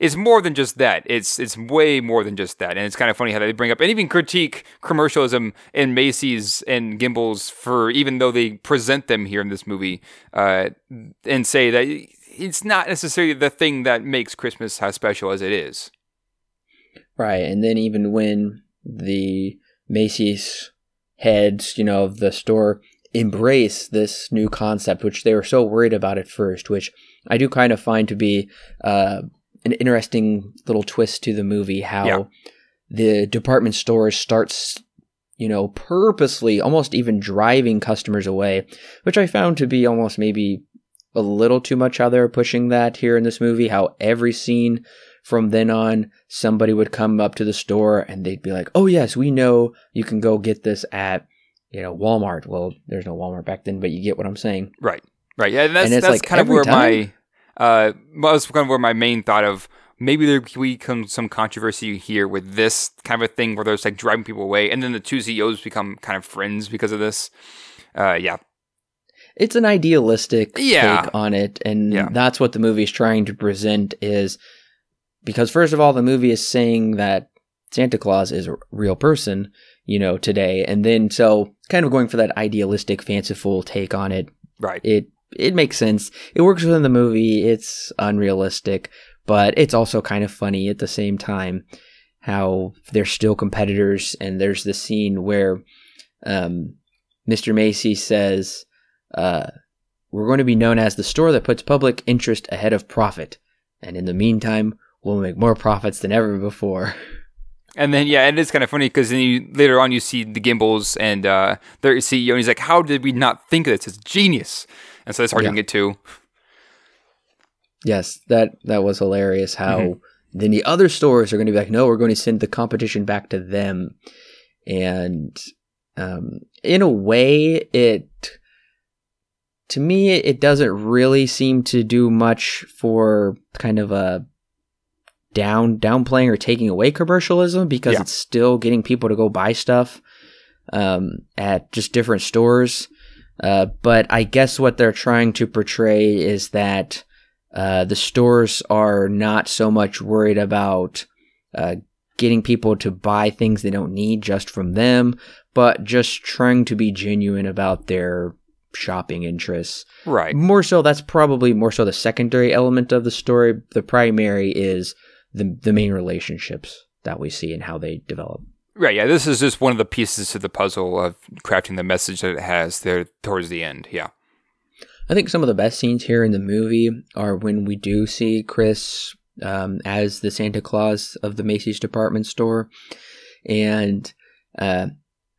it's more than just that. It's it's way more than just that. And it's kind of funny how they bring up and even critique commercialism in Macy's and Gimbels for even though they present them here in this movie uh, and say that it's not necessarily the thing that makes Christmas as special as it is. Right, and then even when the Macy's heads, you know, of the store embrace this new concept, which they were so worried about at first, which I do kind of find to be uh, an interesting little twist to the movie. How yeah. the department store starts, you know, purposely almost even driving customers away, which I found to be almost maybe a little too much how they're pushing that here in this movie. How every scene from then on, somebody would come up to the store and they'd be like, "Oh yes, we know you can go get this at you know Walmart." Well, there's no Walmart back then, but you get what I'm saying. Right, right. Yeah, and that's and that's like kind of where time? my uh, was kind of where my main thought of maybe there could become some controversy here with this kind of a thing where there's like driving people away, and then the two CEOs become kind of friends because of this. Uh, yeah, it's an idealistic yeah. take on it, and yeah. that's what the movie is trying to present. Is because first of all, the movie is saying that Santa Claus is a real person, you know, today, and then so kind of going for that idealistic, fanciful take on it. Right. It it makes sense. It works within the movie. It's unrealistic, but it's also kind of funny at the same time. How they're still competitors, and there's the scene where um, Mr. Macy says uh, we're going to be known as the store that puts public interest ahead of profit. And in the meantime, we'll make more profits than ever before. And then, yeah, and it is kind of funny because later on you see the Gimbels and uh, their CEO, and he's like, "How did we not think of this? It's genius." And so it's hard yeah. to get to. Yes, that that was hilarious. How mm-hmm. then the other stores are going to be like, "No, we're going to send the competition back to them," and um, in a way, it to me, it doesn't really seem to do much for kind of a down downplaying or taking away commercialism because yeah. it's still getting people to go buy stuff um, at just different stores. Uh, but I guess what they're trying to portray is that uh, the stores are not so much worried about uh, getting people to buy things they don't need just from them, but just trying to be genuine about their shopping interests. Right. More so, that's probably more so the secondary element of the story. The primary is the the main relationships that we see and how they develop. Right. Yeah. This is just one of the pieces to the puzzle of crafting the message that it has there towards the end. Yeah. I think some of the best scenes here in the movie are when we do see Kris um, as the Santa Claus of the Macy's department store, and uh,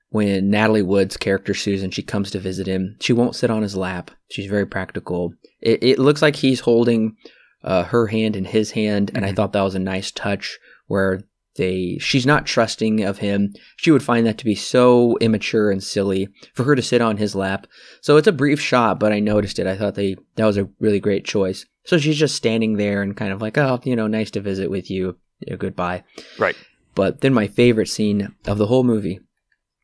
when Natalie Wood's character Susan she comes to visit him, she won't sit on his lap. She's very practical. It, it looks like he's holding uh, her hand in his hand, and mm-hmm. I thought that was a nice touch where they she's not trusting of him. She would find that to be so immature and silly for her to sit on his lap. So it's a brief shot, but I noticed it. I thought they that was a really great choice. So she's just standing there and kind of like, oh, you know, nice to visit with you. you know, goodbye. Right. But then my favorite scene of the whole movie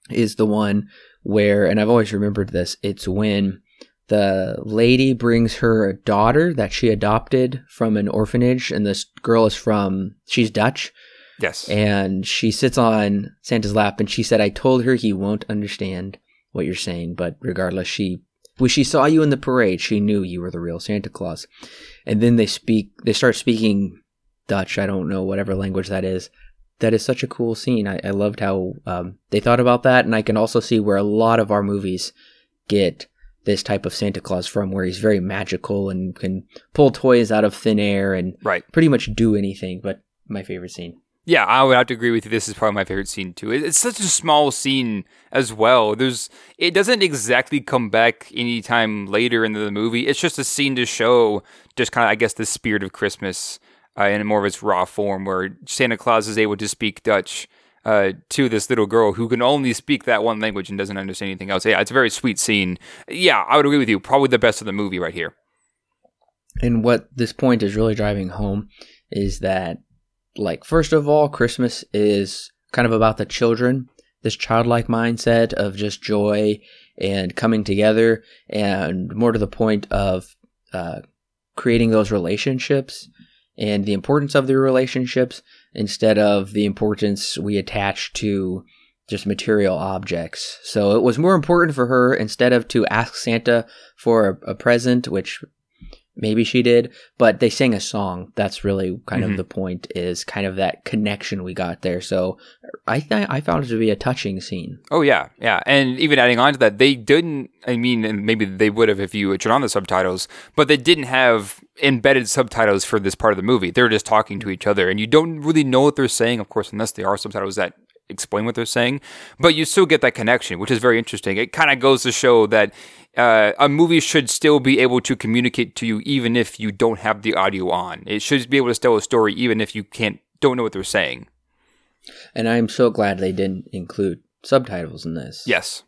is the one where, and I've always remembered this, it's when the lady brings her daughter that she adopted from an orphanage, and this girl is from, she's Dutch. Yes. And she sits on Santa's lap, and she said, I told her he won't understand what you're saying, but regardless, she when she saw you in the parade, she knew you were the real Santa Claus. And then they speak, they start speaking Dutch. I don't know whatever language that is that is such a cool scene. I, I loved how um, they thought about that, and I can also see where a lot of our movies get this type of Santa Claus from, where he's very magical and can pull toys out of thin air and right. pretty much do anything. But my favorite scene. Yeah, I would have to agree with you. This is probably my favorite scene too. It's such a small scene as well. There's it doesn't exactly come back anytime later into the movie. It's just a scene to show just kind of I guess the spirit of Christmas uh, in more of its raw form, where Santa Claus is able to speak Dutch uh, to this little girl who can only speak that one language and doesn't understand anything else. Yeah, it's a very sweet scene. Yeah, I would agree with you. Probably the best of the movie right here. And what this point is really driving home is that, like, first of all, Christmas is kind of about the children, this childlike mindset of just joy and coming together, and more to the point of uh, creating those relationships and the importance of the relationships instead of the importance we attach to just material objects. So it was more important for her instead of to ask Santa for a, a present, which maybe she did, but they sang a song. That's really kind mm-hmm. of the point is kind of that connection we got there. So I th- I found it to be a touching scene. Oh yeah, yeah, and even adding on to that, they didn't. I mean, and maybe they would have if you turned on the subtitles, but they didn't have embedded subtitles for this part of the movie. They're just talking to each other, and you don't really know what they're saying, of course, unless they are subtitles that explain what they're saying, but you still get that connection, which is very interesting. It kind of goes to show that uh, a movie should still be able to communicate to you even if you don't have the audio on. It should be able to tell a story even if you can't don't know what they're saying. And I'm so glad they didn't include subtitles in this. Yes.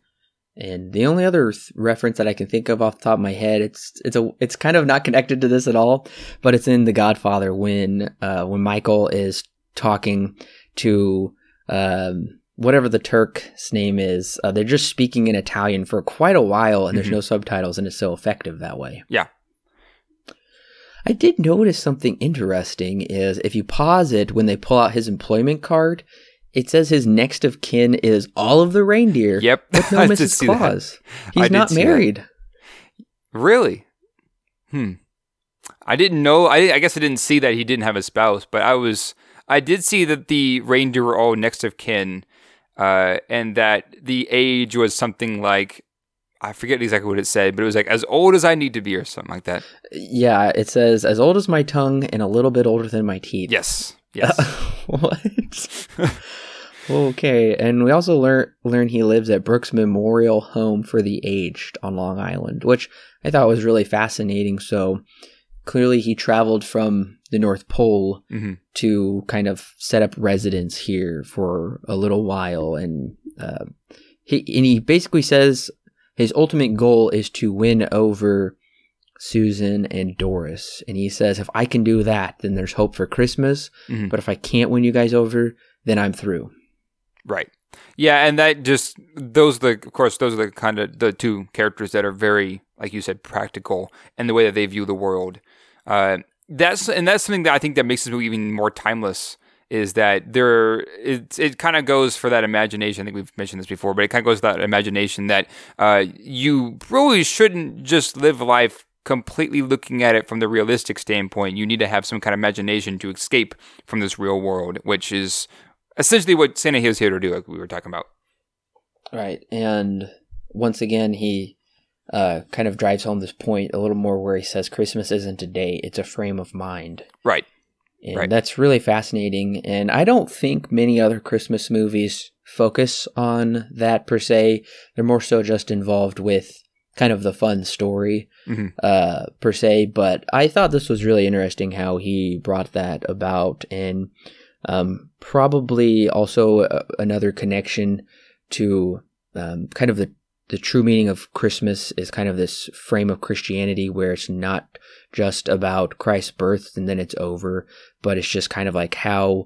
And the only other th- reference that I can think of off the top of my head, it's it's a it's kind of not connected to this at all, but it's in The Godfather when uh, when Michael is talking to um, whatever the Turk's name is. Uh, they're just speaking in Italian for quite a while, and there's Mhm. no subtitles, and it's so effective that way. Yeah. I did notice something interesting is if you pause it when they pull out his employment card, it says his next of kin is all of the reindeer. Yep. But no I Mrs. Claus. I He's did not see that. married. Really? Hmm. I didn't know. I, I guess I didn't see that he didn't have a spouse, but I was. I did see that the reindeer were all next of kin, uh, and that the age was something like I forget exactly what it said, but it was like as old as I need to be or something like that. Yeah, it says as old as my tongue and a little bit older than my teeth. Yes. Yes. what? okay, and we also learn learn he lives at Brooks Memorial Home for the Aged on Long Island, which I thought was really fascinating. So clearly, he traveled from the North Pole hmm to kind of set up residence here for a little while, and uh, he and he basically says his ultimate goal is to win over Susan and Doris, and he says if I can do that, then there's hope for Christmas. Mhm. But if I can't win you guys over, then I'm through. Right. Yeah, and that just those are the of course those are the kind of the two characters that are very like you said practical and the way that they view the world. Uh, that's and that's something that I think that makes this movie even more timeless. Is that there? It it kind of goes for that imagination. I think we've mentioned this before, but it kind of goes for that imagination that uh, you really shouldn't just live life completely looking at it from the realistic standpoint. You need to have some kind of imagination to escape from this real world, which is essentially what Santa is here to do, like we were talking about. Right. And once again, he uh, kind of drives home this point a little more where he says Christmas isn't a day, it's a frame of mind. Right. And Right. that's really fascinating. And I don't think many other Christmas movies focus on that per se. They're more so just involved with kind of the fun story Mhm. uh, per se. But I thought this was really interesting how he brought that about. And um, probably also uh, another connection to um, kind of the the true meaning of Christmas is kind of this frame of Christianity where it's not just about Christ's birth and then it's over, but it's just kind of like how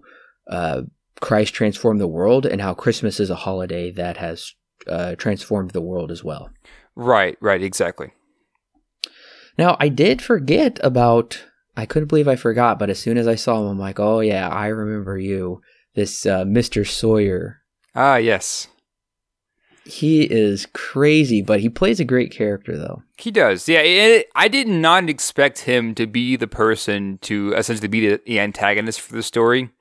uh, Christ transformed the world and how Christmas is a holiday that has uh, transformed the world as well. Right, right, exactly. Now, I did forget about, I couldn't believe I forgot, but as soon as I saw him, I'm like, oh yeah, I remember you. This uh, Mr. Sawyer. Ah, yes. He is crazy, but he plays a great character though. He does. Yeah, it, I did not expect him to be the person to essentially be the, the antagonist for the story.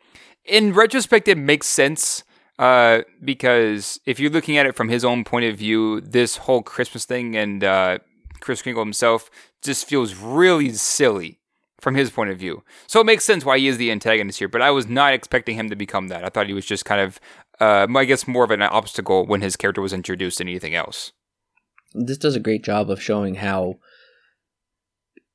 In retrospect, it makes sense uh, because if you're looking at it from his own point of view, this whole Christmas thing and uh, Kris Kringle himself just feels really silly from his point of view. So it makes sense why he is the antagonist here, but I was not expecting him to become that. I thought he was just kind of, uh, I guess, more of an obstacle when his character was introduced than anything else. This does a great job of showing how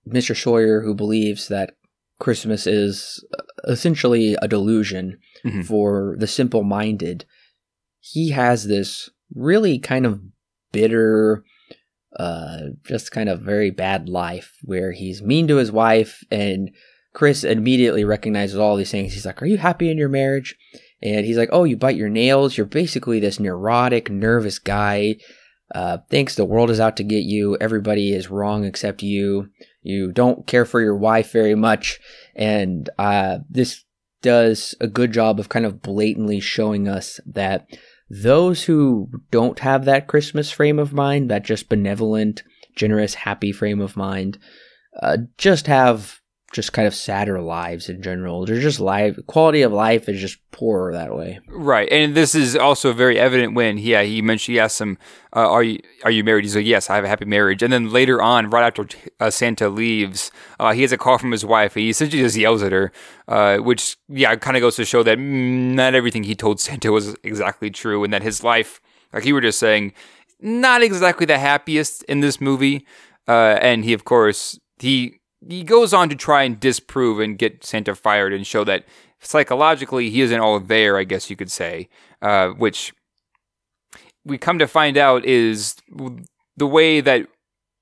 Mr. Sawyer, who believes that Christmas is uh, essentially a delusion Mhm. for the simple minded, he has this really kind of bitter, uh, just kind of very bad life where he's mean to his wife and Kris immediately recognizes all these things. He's like, Are you happy in your marriage? And he's like, Oh, you bite your nails. You're basically this neurotic, nervous guy. Uh, thinks the world is out to get you. Everybody is wrong except you. You don't care for your wife very much. And uh, this does a good job of kind of blatantly showing us that those who don't have that Christmas frame of mind, that just benevolent, generous, happy frame of mind, uh, just have just kind of sadder lives in general. They're just life quality of life is just poorer that way. Right, and this is also very evident when yeah he mentioned he asked him, uh, "Are you are you married?" He's like, "Yes, I have a happy marriage." And then later on, right after uh, Santa leaves, uh, he has a call from his wife, and he essentially just yells at her, uh, which yeah kind of goes to show that mm, not everything he told Santa was exactly true, and that his life, like you were just saying, not exactly the happiest in this movie. Uh, and he of course he he goes on to try and disprove and get Santa fired and show that psychologically he isn't all there, I guess you could say, uh, which we come to find out is the way that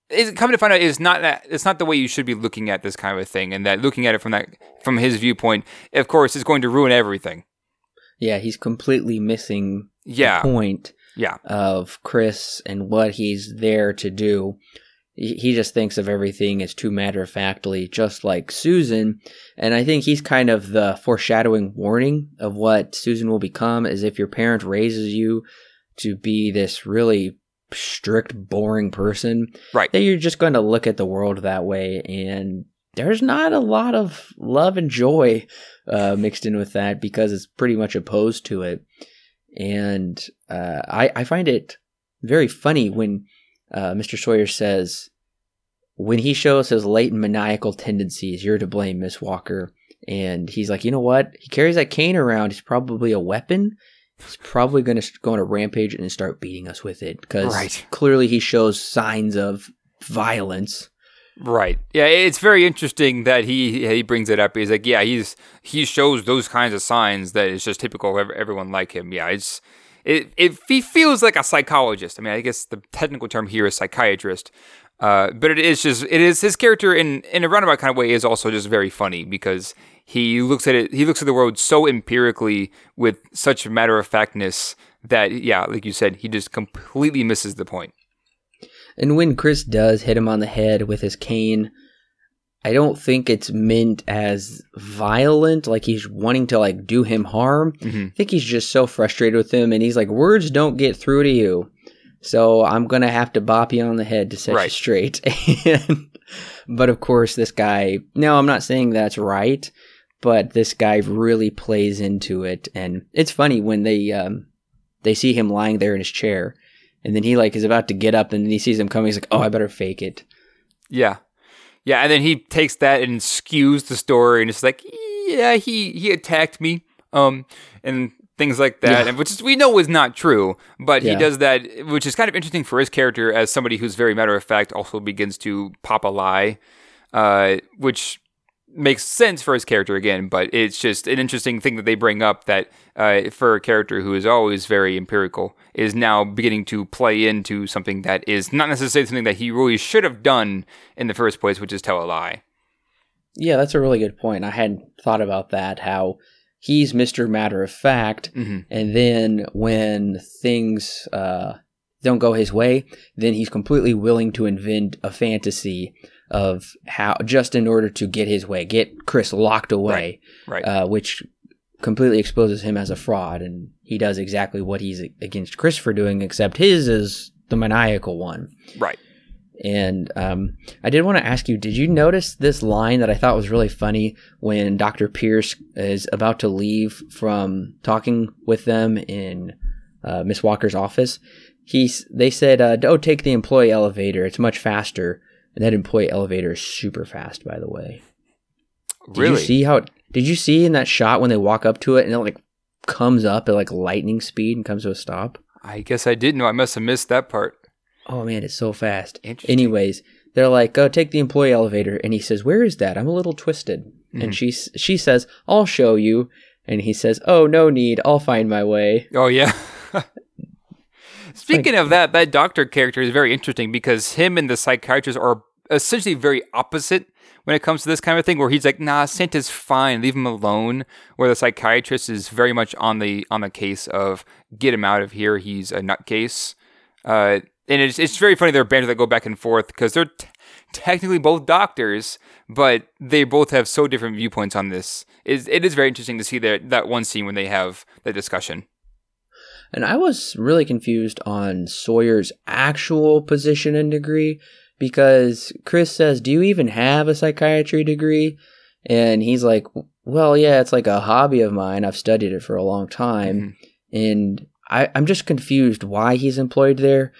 is come to find out is not that it's not the way you should be looking at this kind of a thing, and that looking at it from that from his viewpoint, of course, is going to ruin everything. Yeah, he's completely missing yeah. the point yeah. of Kris and what he's there to do he just thinks of everything as too matter of factly, just like Susan. And I think he's kind of the foreshadowing warning of what Susan will become, as if your parent raises you to be this really strict, boring person. Right. That you're just going to look at the world that way. And there's not a lot of love and joy uh, mixed in with that because it's pretty much opposed to it. And uh, I, I find it very funny when uh, Mr. Sawyer says, when he shows his latent maniacal tendencies, you're to blame, Miss Walker. And he's like, you know what? He carries that cane around. He's probably a weapon. He's probably going to go on a rampage and start beating us with it because right. clearly he shows signs of violence. Right. Yeah, it's very interesting that he he brings it up. He's like, yeah, he's he shows those kinds of signs that it's just typical of everyone like him. Yeah, it's it, it he feels like a psychologist. I mean, I guess the technical term here is psychiatrist. Uh, but it is just it is his character in in a roundabout kind of way is also just very funny because he looks at it he looks at the world so empirically with such matter of factness that yeah like you said he just completely misses the point. point and when kris does hit him on the head with his cane I don't think it's meant as violent, like he's wanting to like do him harm. Mm-hmm. I think he's just so frustrated with him, and he's like, "Words don't get through to you, so I'm gonna have to bop you on the head to set right. you straight." and, but of course, this guy. No, I'm not saying that's right, but this guy really plays into it, and it's funny when they um, they see him lying there in his chair, and then he like is about to get up, and then he sees him coming. He's like, "Oh, I better fake it." Yeah, yeah, and then he takes that and skews the story, and it's like, yeah, he he attacked me, um, and things like that, yeah. and which is, we know is not true, but yeah. he does that, which is kind of interesting for his character as somebody who's very matter of fact. Also begins to pop a lie, uh, which makes sense for his character again, but it's just an interesting thing that they bring up that uh, for a character who is always very empirical is now beginning to play into something that is not necessarily something that he really should have done in the first place, which is tell a lie. Yeah, that's a really good point. I hadn't thought about that. How he's Mister Matter of Fact, mm-hmm. and then when things uh, don't go his way, then he's completely willing to invent a fantasy of how just in order to get his way, get Kris locked away, right? right. Uh, which completely exposes him as a fraud, and he does exactly what he's against Kris for doing, except his is the maniacal one, right? And um, I did want to ask you: Did you notice this line that I thought was really funny when Doctor Pierce is about to leave from talking with them in uh, Miss Walker's office? He's they said, uh, "Oh, take the employee elevator; it's much faster." And that employee elevator is super fast, by the way. Did really? you see how? Did you see in that shot when they walk up to it and it like comes up at like lightning speed and comes to a stop? I guess I didn't know. I must have missed that part. Oh man, it's so fast. Anyways, they're like, "Go take the employee elevator," and he says, "Where is that? I'm a little twisted." Mm-hmm. And she she says, "I'll show you." And he says, "Oh, no need. I'll find my way." Oh yeah. Speaking of that, that doctor character is very interesting because him and the psychiatrist are essentially very opposite when it comes to this kind of thing. Where he's like, "Nah, Santa's fine, leave him alone." Where the psychiatrist is very much on the on the case of get him out of here. He's a nutcase. Uh, and it's it's very funny their banter that go back and forth because they're t- technically both doctors, but they both have so different viewpoints on this. It, it is very interesting to see that that one scene when they have that discussion. And I was really confused on Sawyer's actual position and degree because Kris says, Do you even have a psychiatry degree? And he's like, well, yeah, it's like a hobby of mine. I've studied it for a long time. Mm-hmm. And I, I'm just confused why he's employed there.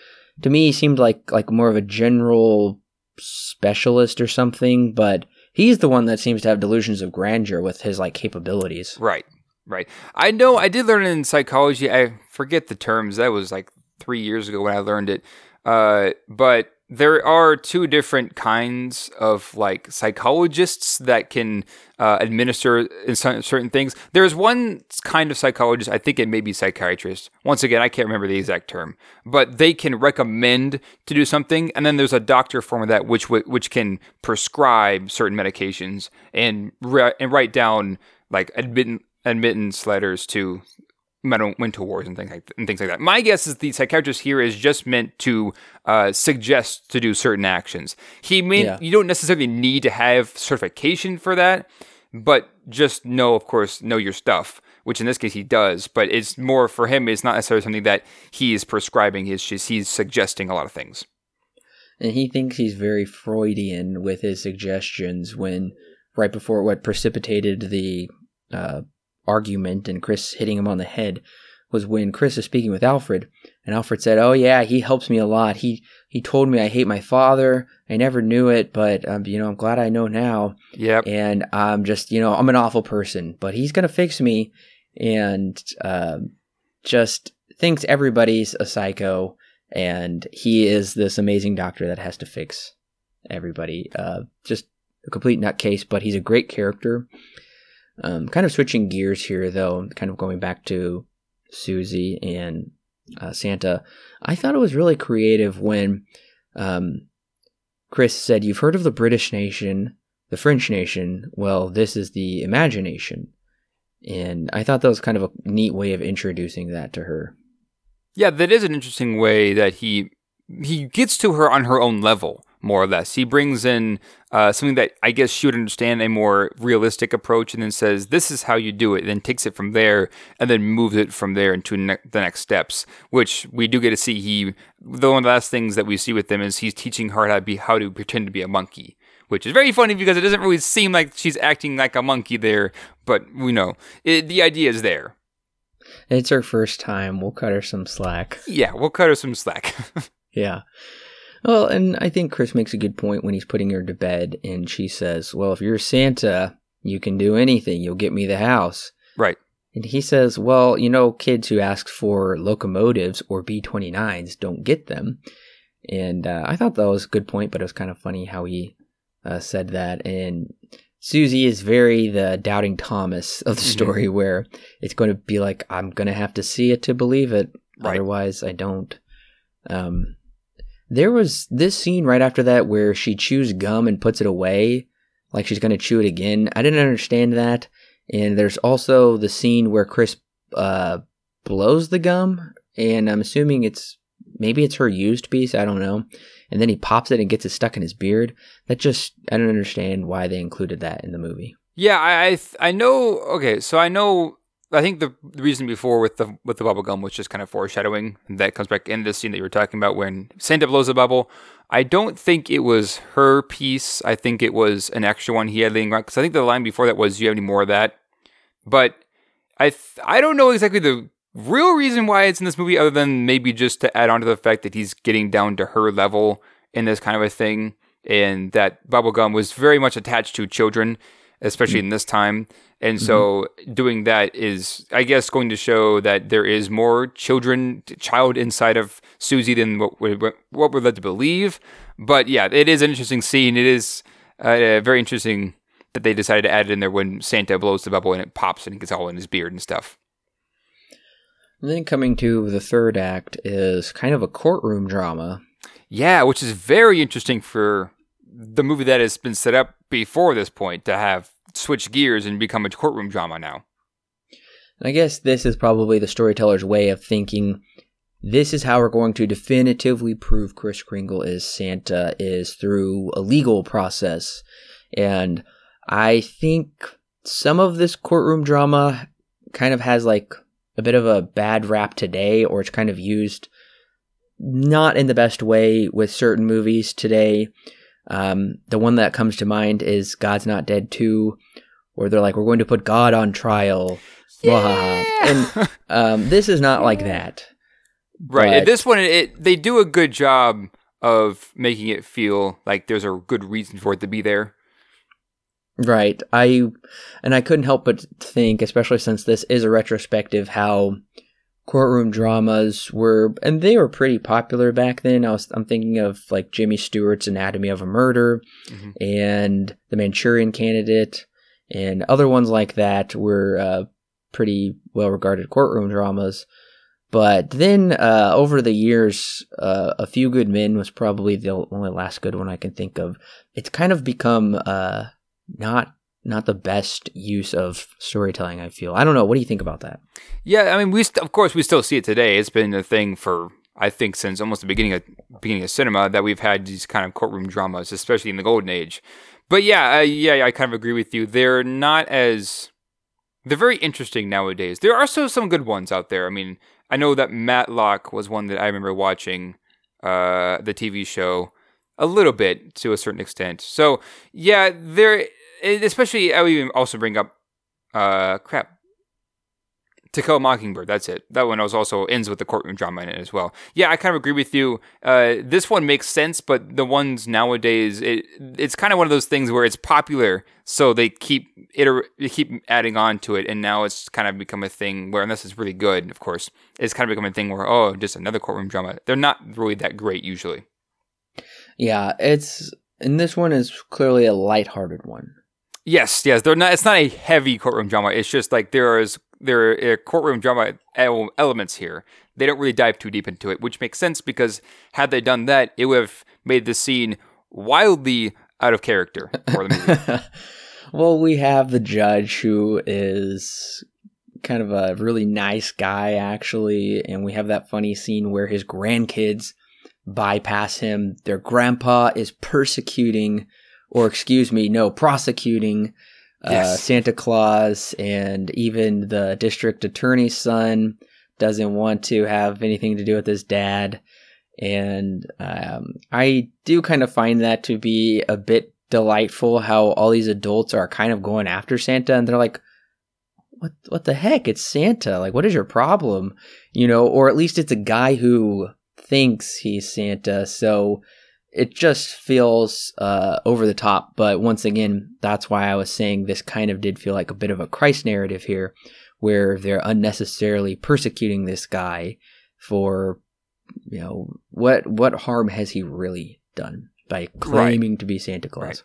To me, he seemed like like more of a general specialist or something, but he's the one that seems to have delusions of grandeur with his like capabilities. Right. Right. I know I did learn in psychology. I forget the terms. That was like three years ago when I learned it. Uh, but there are two different kinds of like psychologists that can uh, administer certain things. There's one kind of psychologist, I think it may be psychiatrist. Once again, I can't remember the exact term, but they can recommend to do something, and then there's a doctor form of that which which can prescribe certain medications and and write down like admittance admittance letters to mental wars and things like and things like that. My guess is the psychiatrist here is just meant to uh, suggest to do certain actions. He mean yeah. you don't necessarily need to have certification for that, but just know, of course, know your stuff. Which in this case he does, but it's more for him. It's not necessarily something that he is prescribing. It's just he's suggesting a lot of things. And he thinks he's very Freudian with his suggestions when right before what precipitated the uh, argument and Kris hitting him on the head was when Kris is speaking with Alfred, and Alfred said, "Oh yeah, he helps me a lot. He he told me I hate my father. I never knew it, but um, you know I'm glad I know now. Yep. And I'm just you know I'm an awful person, but he's gonna fix me, and um, just thinks everybody's a psycho, and he is this amazing doctor that has to fix everybody. Uh, just a complete nutcase, but he's a great character. Um, kind of switching gears here, though, kind of going back to Susie and uh, Santa. I thought it was really creative when um, Kris said, You've heard of the British nation, the French nation. Well, this is the imagination. And I thought that was kind of a neat way of introducing that to her. Yeah, that is an interesting way that he he gets to her on her own level more or less. He brings in uh, something that I guess she would understand a more realistic approach, and then says, "This is how you do it." Then takes it from there, and then moves it from there into ne- the next steps. Which we do get to see. He the one of the last things that we see with them is he's teaching her how to be how to pretend to be a monkey. Which is very funny because it doesn't really seem like she's acting like a monkey there, but we know it, the idea is there. It's her first time. We'll cut her some slack. Yeah, we'll cut her some slack. yeah. Well, and I think Kris makes a good point when he's putting her to bed, and she says, Well, if you're Santa, you can do anything. You'll get me the house. Right. And he says, Well, you know, kids who ask for locomotives or B 29s don't get them. And uh, I thought that was a good point, but it was kind of funny how he uh, said that. And Susie is very the doubting Thomas of the mm-hmm. story, mm-hmm. where it's going to be like, I'm going to have to see it to believe it. Right. Otherwise, I don't. Um, there was this scene right after that where she chews gum and puts it away, like she's going to chew it again. I didn't understand that. And there's also the scene where Kris uh, blows the gum, and I'm assuming it's maybe it's her used piece. I don't know. And then he pops it and gets it stuck in his beard. That just I don't understand why they included that in the movie. Yeah, I I, I know. Okay, so I know I think the, the reason before with the with the bubble gum was just kind of foreshadowing. That comes back in this scene that you were talking about when Santa blows the bubble. I don't think it was her piece. I think it was an extra one he had laying around. Because I think the line before that was, "Do you have any more of that?" But I th- I don't know exactly the real reason why it's in this movie, other than maybe just to add on to the fact that he's getting down to her level in this kind of a thing, and that bubblegum was very much attached to children, especially mm-hmm. in this time. And mm-hmm. so doing that is, I guess, going to show that there is more children, child inside of Susie than what we're, what we're led to believe. But yeah, it is an interesting scene. It is uh, very interesting that they decided to add it in there when Santa blows the bubble and it pops and it gets all in his beard and stuff. And then coming to the third act is kind of a courtroom drama. Yeah, which is very interesting for the movie that has been set up before this point to have switched gears and become a courtroom drama now. I guess this is probably the storyteller's way of thinking this is how we're going to definitively prove Kris Kringle is Santa is through a legal process. And I think some of this courtroom drama kind of has like a bit of a bad rap today, or it's kind of used not in the best way with certain movies today. Um, the one that comes to mind is God's Not Dead 2, where they're like, we're going to put God on trial. Yeah. And um, this is not like that. Right. But- this one, it they do a good job of making it feel like there's a good reason for it to be there. Right. I and I couldn't help but think, especially since this is a retrospective, how courtroom dramas were and they were pretty popular back then. I was I'm thinking of like Jimmy Stewart's Anatomy of a Murder Mhm. and The Manchurian Candidate and other ones like that were uh, pretty well regarded courtroom dramas. But then uh, over the years, uh, A Few Good Men was probably the only last good one I can think of. It's kind of become uh, not not the best use of storytelling. I feel. I don't know. What do you think about that? Yeah, I mean, we st- of course we still see it today. It's been a thing for I think since almost the beginning of beginning of cinema that we've had these kind of courtroom dramas, especially in the golden age. But yeah, uh, yeah, I kind of agree with you. They're not as they're very interesting nowadays. There are still some good ones out there. I mean, I know that Matlock was one that I remember watching uh, the TV show a little bit to a certain extent. So yeah, there, especially I would even also bring up uh, crap. To Kill a Mockingbird, that's it. That one also ends with the courtroom drama in it as well. Yeah, I kind of agree with you. Uh, this one makes sense, but the ones nowadays, it it's kind of one of those things where it's popular, so they keep iter- they keep adding on to it, and now it's kind of become a thing where, unless it's really good, of course, it's kind of become a thing where oh, just another courtroom drama. They're not really that great usually. Yeah, it's and this one is clearly a lighthearted one. Yes, yes, they're not. It's not a heavy courtroom drama. It's just like there is there are uh, courtroom drama elements here. They don't really dive too deep into it, which makes sense because had they done that, it would have made the scene wildly out of character for the movie. well, we have the judge who is kind of a really nice guy, actually, and we have that funny scene where his grandkids bypass him. Their grandpa is persecuting, or excuse me, no, prosecuting uh, Yes. Santa Claus, and even the district attorney's son doesn't want to have anything to do with his dad. And um, I do kind of find that to be a bit delightful how all these adults are kind of going after Santa and they're like, what, what the heck? It's Santa. Like, what is your problem? You know, or at least it's a guy who thinks he's Santa. So it just feels uh, over the top. But once again, that's why I was saying this kind of did feel like a bit of a Christ narrative here, where they're unnecessarily persecuting this guy for, you know, what what harm has he really done by claiming to be Santa Claus? Right.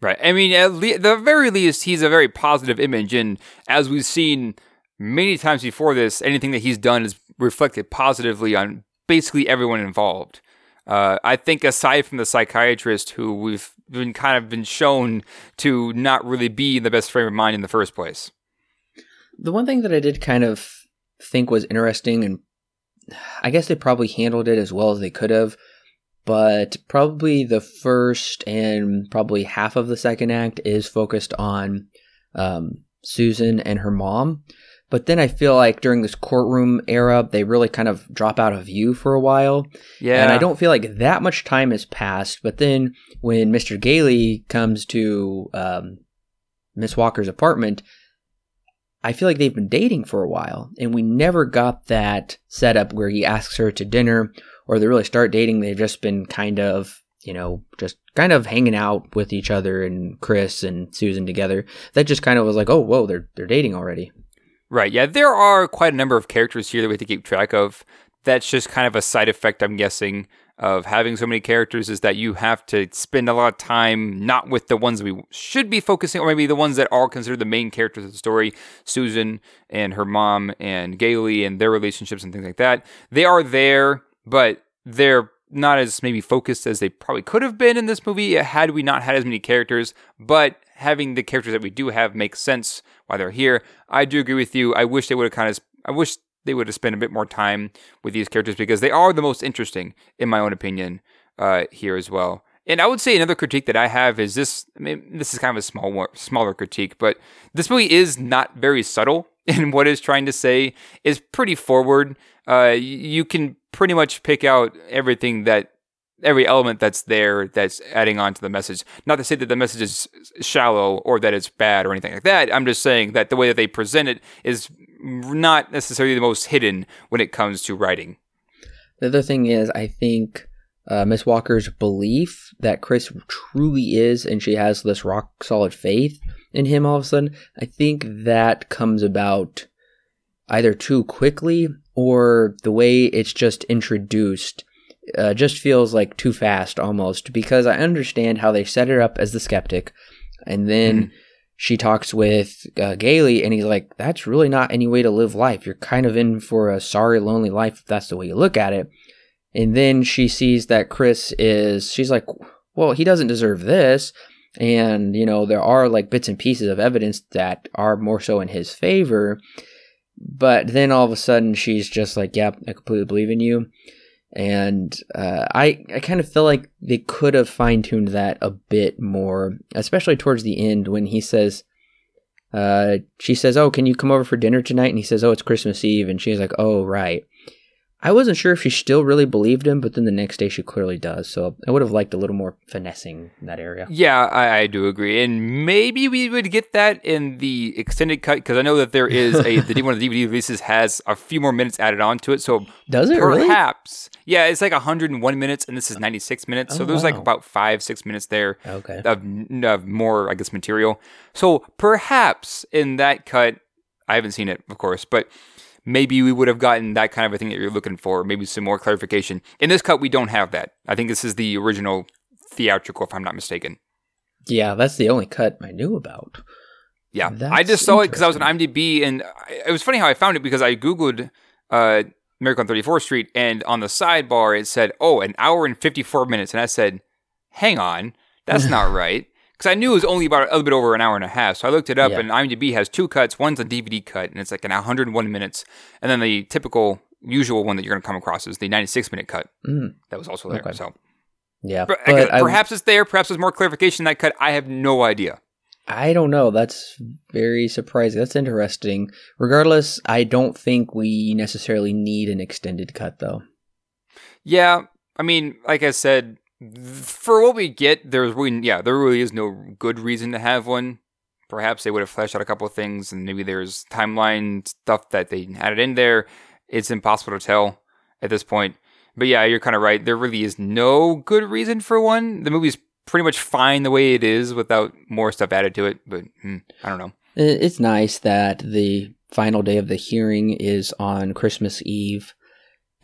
Right. I mean, at le- the very least, he's a very positive image, and as we've seen many times before this, anything that he's done is reflected positively on basically everyone involved. Uh, I think aside from the psychiatrist, who we've been kind of been shown to not really be in the best frame of mind in the first place. The one thing that I did kind of think was interesting, and I guess they probably handled it as well as they could have, but probably the first and probably half of the second act is focused on um, Susan and her mom. But then I feel like during this courtroom era, they really kind of drop out of view for a while. Yeah. And I don't feel like that much time has passed. But then when Mr. Gailey comes to um, Miss Walker's apartment, I feel like they've been dating for a while. And we never got that setup where he asks her to dinner or they really start dating. They've just been kind of, you know, just kind of hanging out with each other and Kris and Susan together. That just kind of was like, oh, whoa, they're, they're dating already. Right. Yeah, there are quite a number of characters here that we have to keep track of. That's just kind of a side effect, I'm guessing, of having so many characters is that you have to spend a lot of time not with the ones we should be focusing, or maybe the ones that are considered the main characters of the story Susan and her mom and Gailey and their relationships and things like that. They are there, but they're not as maybe focused as they probably could have been in this movie had we not had as many characters. But having the characters that we do have makes sense why they're here. I do agree with you. I wish they would have kind of. I wish they would have spent a bit more time with these characters because they are the most interesting, in my own opinion, uh, here as well. And I would say another critique that I have is this. I mean, this is kind of a small, smaller critique, but this movie is not very subtle in what it's trying to say. is pretty forward. Uh, you can pretty much pick out everything that every element that's there that's adding on to the message. Not to say that the message is shallow or that it's bad or anything like that. I'm just saying that the way that they present it is not necessarily the most hidden when it comes to writing. The other thing is, I think uh, Miss Walker's belief that Kris truly is, and she has this rock solid faith in him all of a sudden, I think that comes about either too quickly or the way it's just introduced uh, just feels like too fast almost because I understand how they set it up as the skeptic and then mm. she talks with uh, Gailey and he's like that's really not any way to live life. You're kind of in for a sorry lonely life if that's the way you look at it. And then she sees that Kris is she's like well he doesn't deserve this. And you know there are like bits and pieces of evidence that are more so in his favor but then all of a sudden she's just like yep i completely believe in you and uh, i i kind of feel like they could have fine-tuned that a bit more especially towards the end when he says uh, she says oh can you come over for dinner tonight? And he says oh it's christmas eve. And she's like oh right I wasn't sure if she still really believed him, but then the next day she clearly does. So I would have liked a little more finessing in that area. Yeah, I, I do agree, and maybe we would get that in the extended cut because I know that there is a the one of the DVD releases has a few more minutes added onto it. So does it perhaps? Really? Yeah, it's like 101 minutes, and this is 96 minutes. Oh, so there's wow. like about five six minutes there. Okay. Of, of more, I guess, material. So perhaps in that cut, I haven't seen it, of course, but maybe we would have gotten that kind of a thing that you're looking for, maybe some more clarification. In this cut, we don't have that. I think this is the original theatrical, if I'm not mistaken. Yeah, that's the only cut I knew about. Yeah, that's I just saw it because I was on IMDb, and it was funny how I found it because I googled uh, Miracle on 34th Street, and on the sidebar it said, "Oh, an hour and 54 minutes," and I said, "Hang on, that's not right." Because I knew it was only about a little bit over an hour and a half. So I looked it up, yeah. and IMDb has two cuts. One's a DVD cut, and it's like an 101 minutes, and then the typical, usual one that you're going to come across is the 96 minute cut. Mm. That was also there. Okay. So yeah, but perhaps I, it's there. Perhaps there's more clarification in that cut. I have no idea. I don't know. That's very surprising. That's interesting. Regardless, I don't think we necessarily need an extended cut, though. Yeah, I mean, like I said, for what we get, there's really, yeah, there really is no good reason to have one. Perhaps they would have fleshed out a couple of things, and maybe there's timeline stuff that they added in there. It's impossible to tell at this point. But yeah, you're kind of right. There really is no good reason for one. The movie's pretty much fine the way it is without more stuff added to it. But hmm, I don't know. It's nice that the final day of the hearing is on Christmas Eve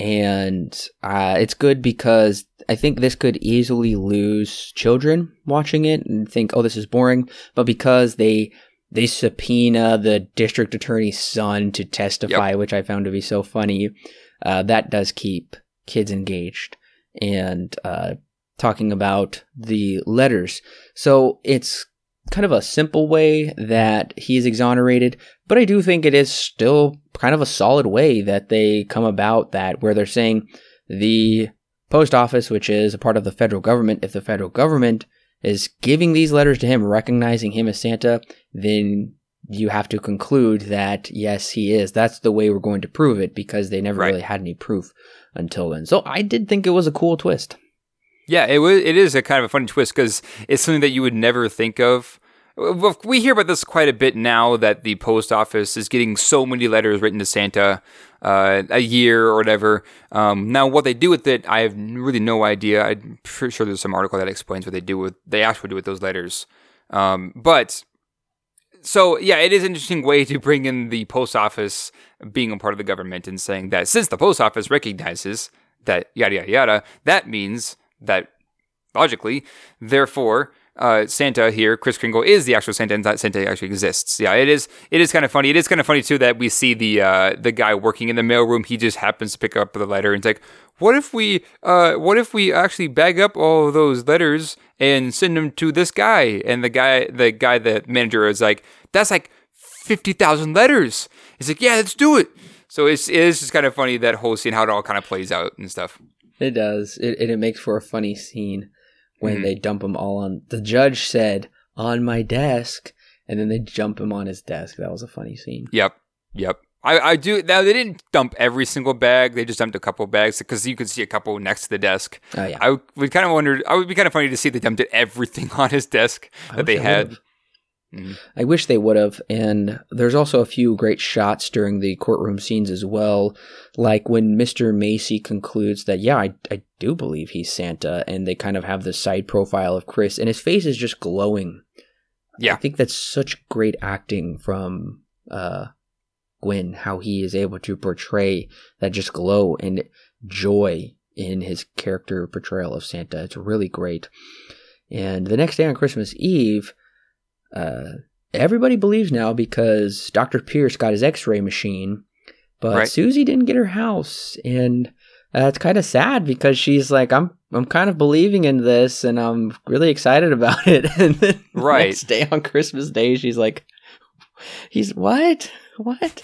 and uh, it's good because I think this could easily lose children watching it and think, "Oh, this is boring," but because they they subpoena the district attorney's son to testify, yep. which I found to be so funny. Uh, that does keep kids engaged and uh, talking about the letters. So it's kind of a simple way that he's exonerated, but I do think it is still kind of a solid way that they come about that, where they're saying the post office, which is a part of the federal government, if the federal government is giving these letters to him, recognizing him as Santa, then you have to conclude that yes, he is. That's the way we're going to prove it because they never right. really had any proof until then. So I did think it was a cool twist. Yeah, it was. It is a kind of a funny twist because it's something that you would never think of. We hear about this quite a bit now that the post office is getting so many letters written to Santa uh, a year or whatever. Um, now, what they do with it, I have really no idea. I'm pretty sure there's some article that explains what they do with they actually do with those letters. Um, but so yeah, it is an interesting way to bring in the post office being a part of the government and saying that since the post office recognizes that yada yada yada, that means that logically, therefore, uh, Santa here, Kris Kringle, is the actual Santa, and that Santa actually exists. Yeah, it is. It is kind of funny. It is kind of funny too that we see the uh, the guy working in the mailroom. He just happens to pick up the letter and it's like, what if we, uh, what if we actually bag up all those letters and send them to this guy? And the guy, the guy, the manager is like, that's like fifty thousand letters. He's like, yeah, let's do it. So it's it is just kind of funny that whole scene, how it all kind of plays out and stuff. It does. It, it, it makes for a funny scene when mm-hmm. they dump him all on. The judge said, on my desk, and then they jump him on his desk. That was a funny scene. Yep. Yep. I, I do now. They didn't dump every single bag. They just dumped a couple bags because you could see a couple next to the desk. Oh yeah. I would kind of wonder. I would be kind of funny to see they dumped everything on his desk that they I had. Mhm. I wish they would have. And there's also a few great shots during the courtroom scenes as well. Like when Mr. Macy concludes that, yeah, I, I do believe he's Santa. And they kind of have the side profile of Kris, and his face is just glowing. Yeah. I think that's such great acting from uh, Gwenn, how he is able to portray that just glow and joy in his character portrayal of Santa. It's really great. And the next day on Christmas Eve, uh, everybody believes now because Dr. Pierce got his x ray machine, but Right. Susie didn't get her house. And uh, it's kind of sad because she's like, I'm I'm kind of believing in this and I'm really excited about it. And then Right. next day on Christmas Day, she's like, He's what? What?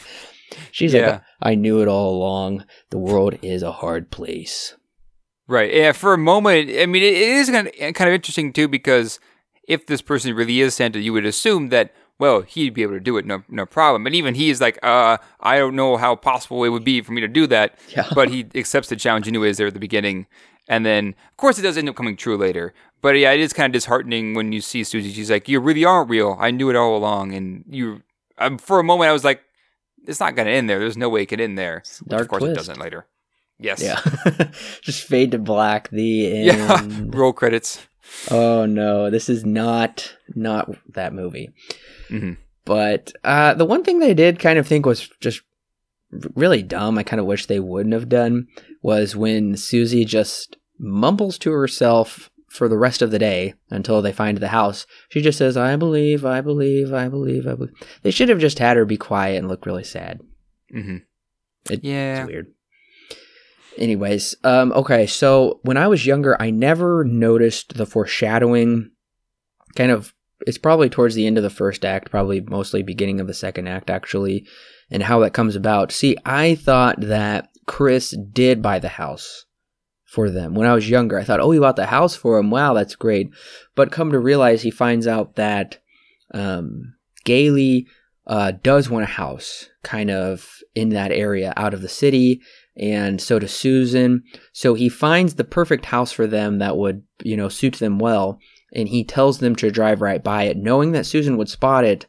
She's Yeah. like, I knew it all along. The world is a hard place. Right. Yeah. For a moment, I mean, it, is kind of, kind of interesting too because if this person really is Santa, you would assume that well he'd be able to do it, no no problem. And even he is like, uh, I don't know how possible it would be for me to do that, Yeah. but he accepts the challenge anyways there at the beginning. And then, of course, it does end up coming true later. But yeah, it is kind of disheartening when you see Susie. She's like, "You really aren't real. I knew it all along." And you, um, for a moment, I was like, "It's not going to end there. There's no way it could end there." Which dark of course, twist. it doesn't later. Yes. Yeah. Just fade to black. The end. Yeah. Roll credits. Oh no, this is not not that movie. Mhm. But uh, the one thing they did kind of think was just really dumb. I kind of wish they wouldn't have done was when Susie just mumbles to herself for the rest of the day until they find the house. She just says, "I believe, I believe, I believe, I believe." They should have just had her be quiet and look really sad. Mm-hmm. It- Yeah. It's weird. Anyways, um, okay, so when I was younger, I never noticed the foreshadowing. Kind of, it's probably towards the end of the first act, probably mostly beginning of the second act, actually, and how that comes about. See, I thought that Kris did buy the house for them when I was younger. I thought, oh, he bought the house for him. Wow, that's great. But come to realize, he finds out that um, Gailey uh, does want a house, kind of in that area, out of the city and so does Susan. So he finds the perfect house for them that would, you know, suit them well, and he tells them to drive right by it, knowing that Susan would spot it,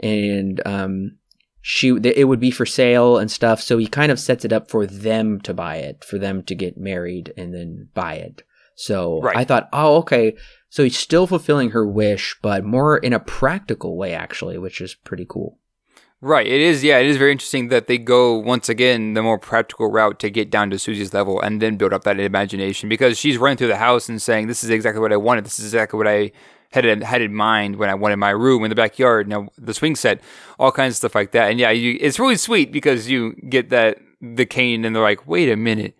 and um, she it would be for sale and stuff. So he kind of sets it up for them to buy it, for them to get married and then buy it. So Right. I thought, oh, okay. So he's still fulfilling her wish, but more in a practical way, actually, which is pretty cool. Right. It is. Yeah. It is very interesting that they go once again the more practical route to get down to Susie's level and then build up that imagination because she's running through the house and saying, "This is exactly what I wanted. This is exactly what I had in, had in mind when I wanted my room in the backyard. Now the swing set, all kinds of stuff like that. And yeah, you, it's really sweet because you get that the cane and they're like, "Wait a minute,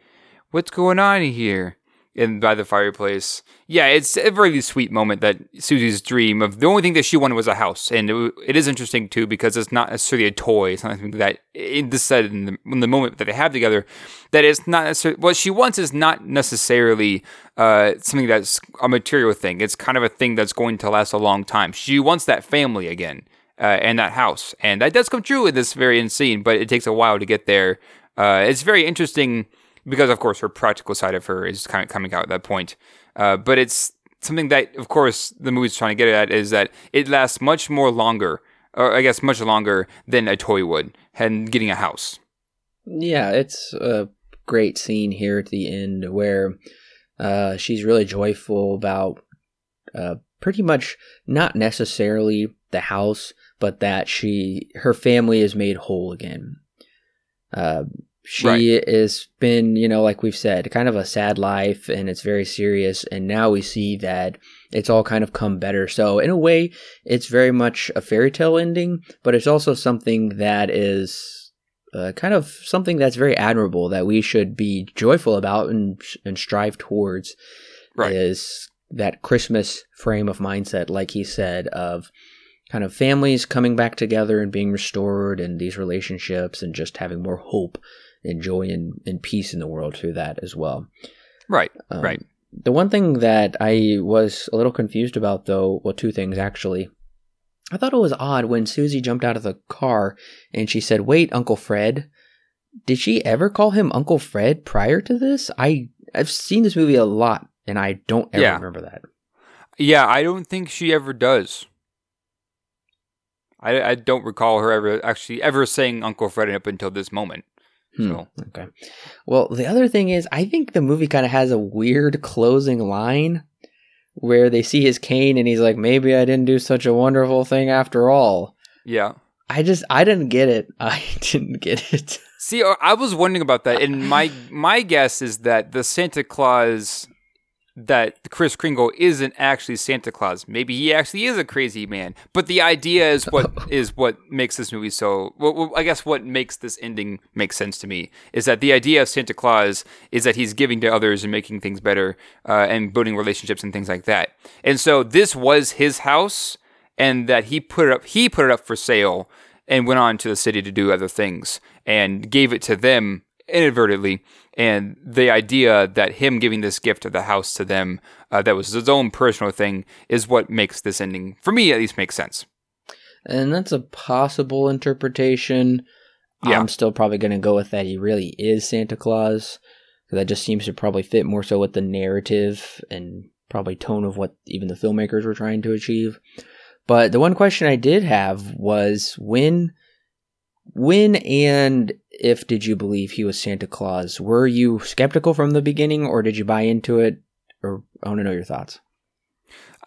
what's going on here?" And by the fireplace, yeah, it's a really sweet moment that Susie's dream of the only thing that she wanted was a house, and it, it is interesting too because it's not necessarily a toy. It's not something that in this said in the, in the moment that they have together, that it's not necessarily what she wants is not necessarily uh, something that's a material thing. It's kind of a thing that's going to last a long time. She wants that family again uh, and that house, and that does come true in this very end scene, but it takes a while to get there. Uh, it's very interesting because of course her practical side of her is kind of coming out at that point. Uh, but it's something that, of course, the movie's trying to get at is that it lasts much more longer, or I guess much longer than a toy would, and getting a house. Yeah, it's a great scene here at the end where uh, she's really joyful about uh, pretty much not necessarily the house, but that she her family is made whole again. Uh, she Right. has been, you know, like we've said, kind of a sad life, and it's very serious. And now we see that it's all kind of come better. So in a way, it's very much a fairy tale ending, but it's also something that is uh, kind of something that's very admirable that we should be joyful about and and strive towards Right. is that Christmas frame of mindset, like he said, of kind of families coming back together and being restored and these relationships and just having more hope and joy and, and peace in the world through that as well. Right. Um, Right. The one thing that I was a little confused about, though, well, two things actually. I thought it was odd when Susie jumped out of the car and she said, "Wait, Uncle Fred." Did she ever call him Uncle Fred prior to this? I I've seen this movie a lot and I don't ever Yeah. remember that. Yeah, I don't think she ever does. I, I don't recall her ever actually ever saying Uncle Fred up until this moment. Hmm, So Okay. Well, the other thing is, I think the movie kind of has a weird closing line where they see his cane and he's like, maybe I didn't do such a wonderful thing after all. yeah. I just, I didn't get it. I didn't get it. See, uh, I was wondering about that, and my my guess is that the Santa Claus that Kris Kringle isn't actually Santa Claus. Maybe he actually is a crazy man. But the idea is what is what makes this movie so. Well, I guess what makes this ending make sense to me is that the idea of Santa Claus is that he's giving to others and making things better uh, and building relationships and things like that. And so this was his house, and that he put it up. He put it up for sale and went on to the city to do other things and gave it to them inadvertently. And the idea that him giving this gift of the house to them, uh, that was his own personal thing, is what makes this ending, for me at least, make sense. And that's a possible interpretation. Yeah. I'm still probably going to go with that he really is Santa Claus. 'cause That just seems to probably fit more so with the narrative and probably tone of what even the filmmakers were trying to achieve. But the one question I did have was when when and if did you believe he was Santa Claus? Were you skeptical from the beginning or did you buy into it? Or I want to know your thoughts.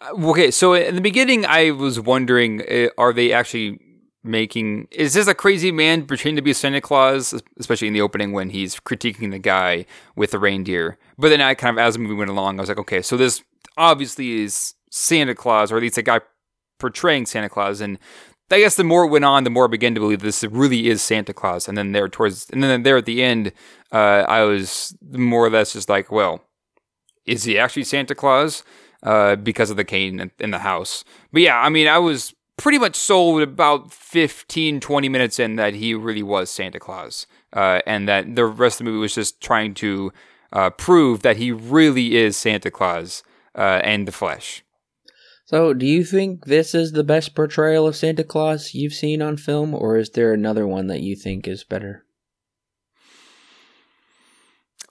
Uh, Okay, so in the beginning, I was wondering, uh, are they actually making? Is this a crazy man pretending to be Santa Claus? Especially in the opening when he's critiquing the guy with the reindeer. But then I kind of, as the movie went along, I was like, okay, so this obviously is Santa Claus, or at least a guy portraying Santa Claus. And I guess the more it went on, the more I began to believe this really is Santa Claus. And then there towards, and then there at the end, uh, I was more or less just like, well, is he actually Santa Claus? Uh, because of the cane in- the house. But yeah, I mean, I was pretty much sold about 15, 20 minutes in that he really was Santa Claus. Uh, and that the rest of the movie was just trying to uh, prove that he really is Santa Claus uh, and the flesh. So, do you think this is the best portrayal of Santa Claus you've seen on film, or is there another one that you think is better?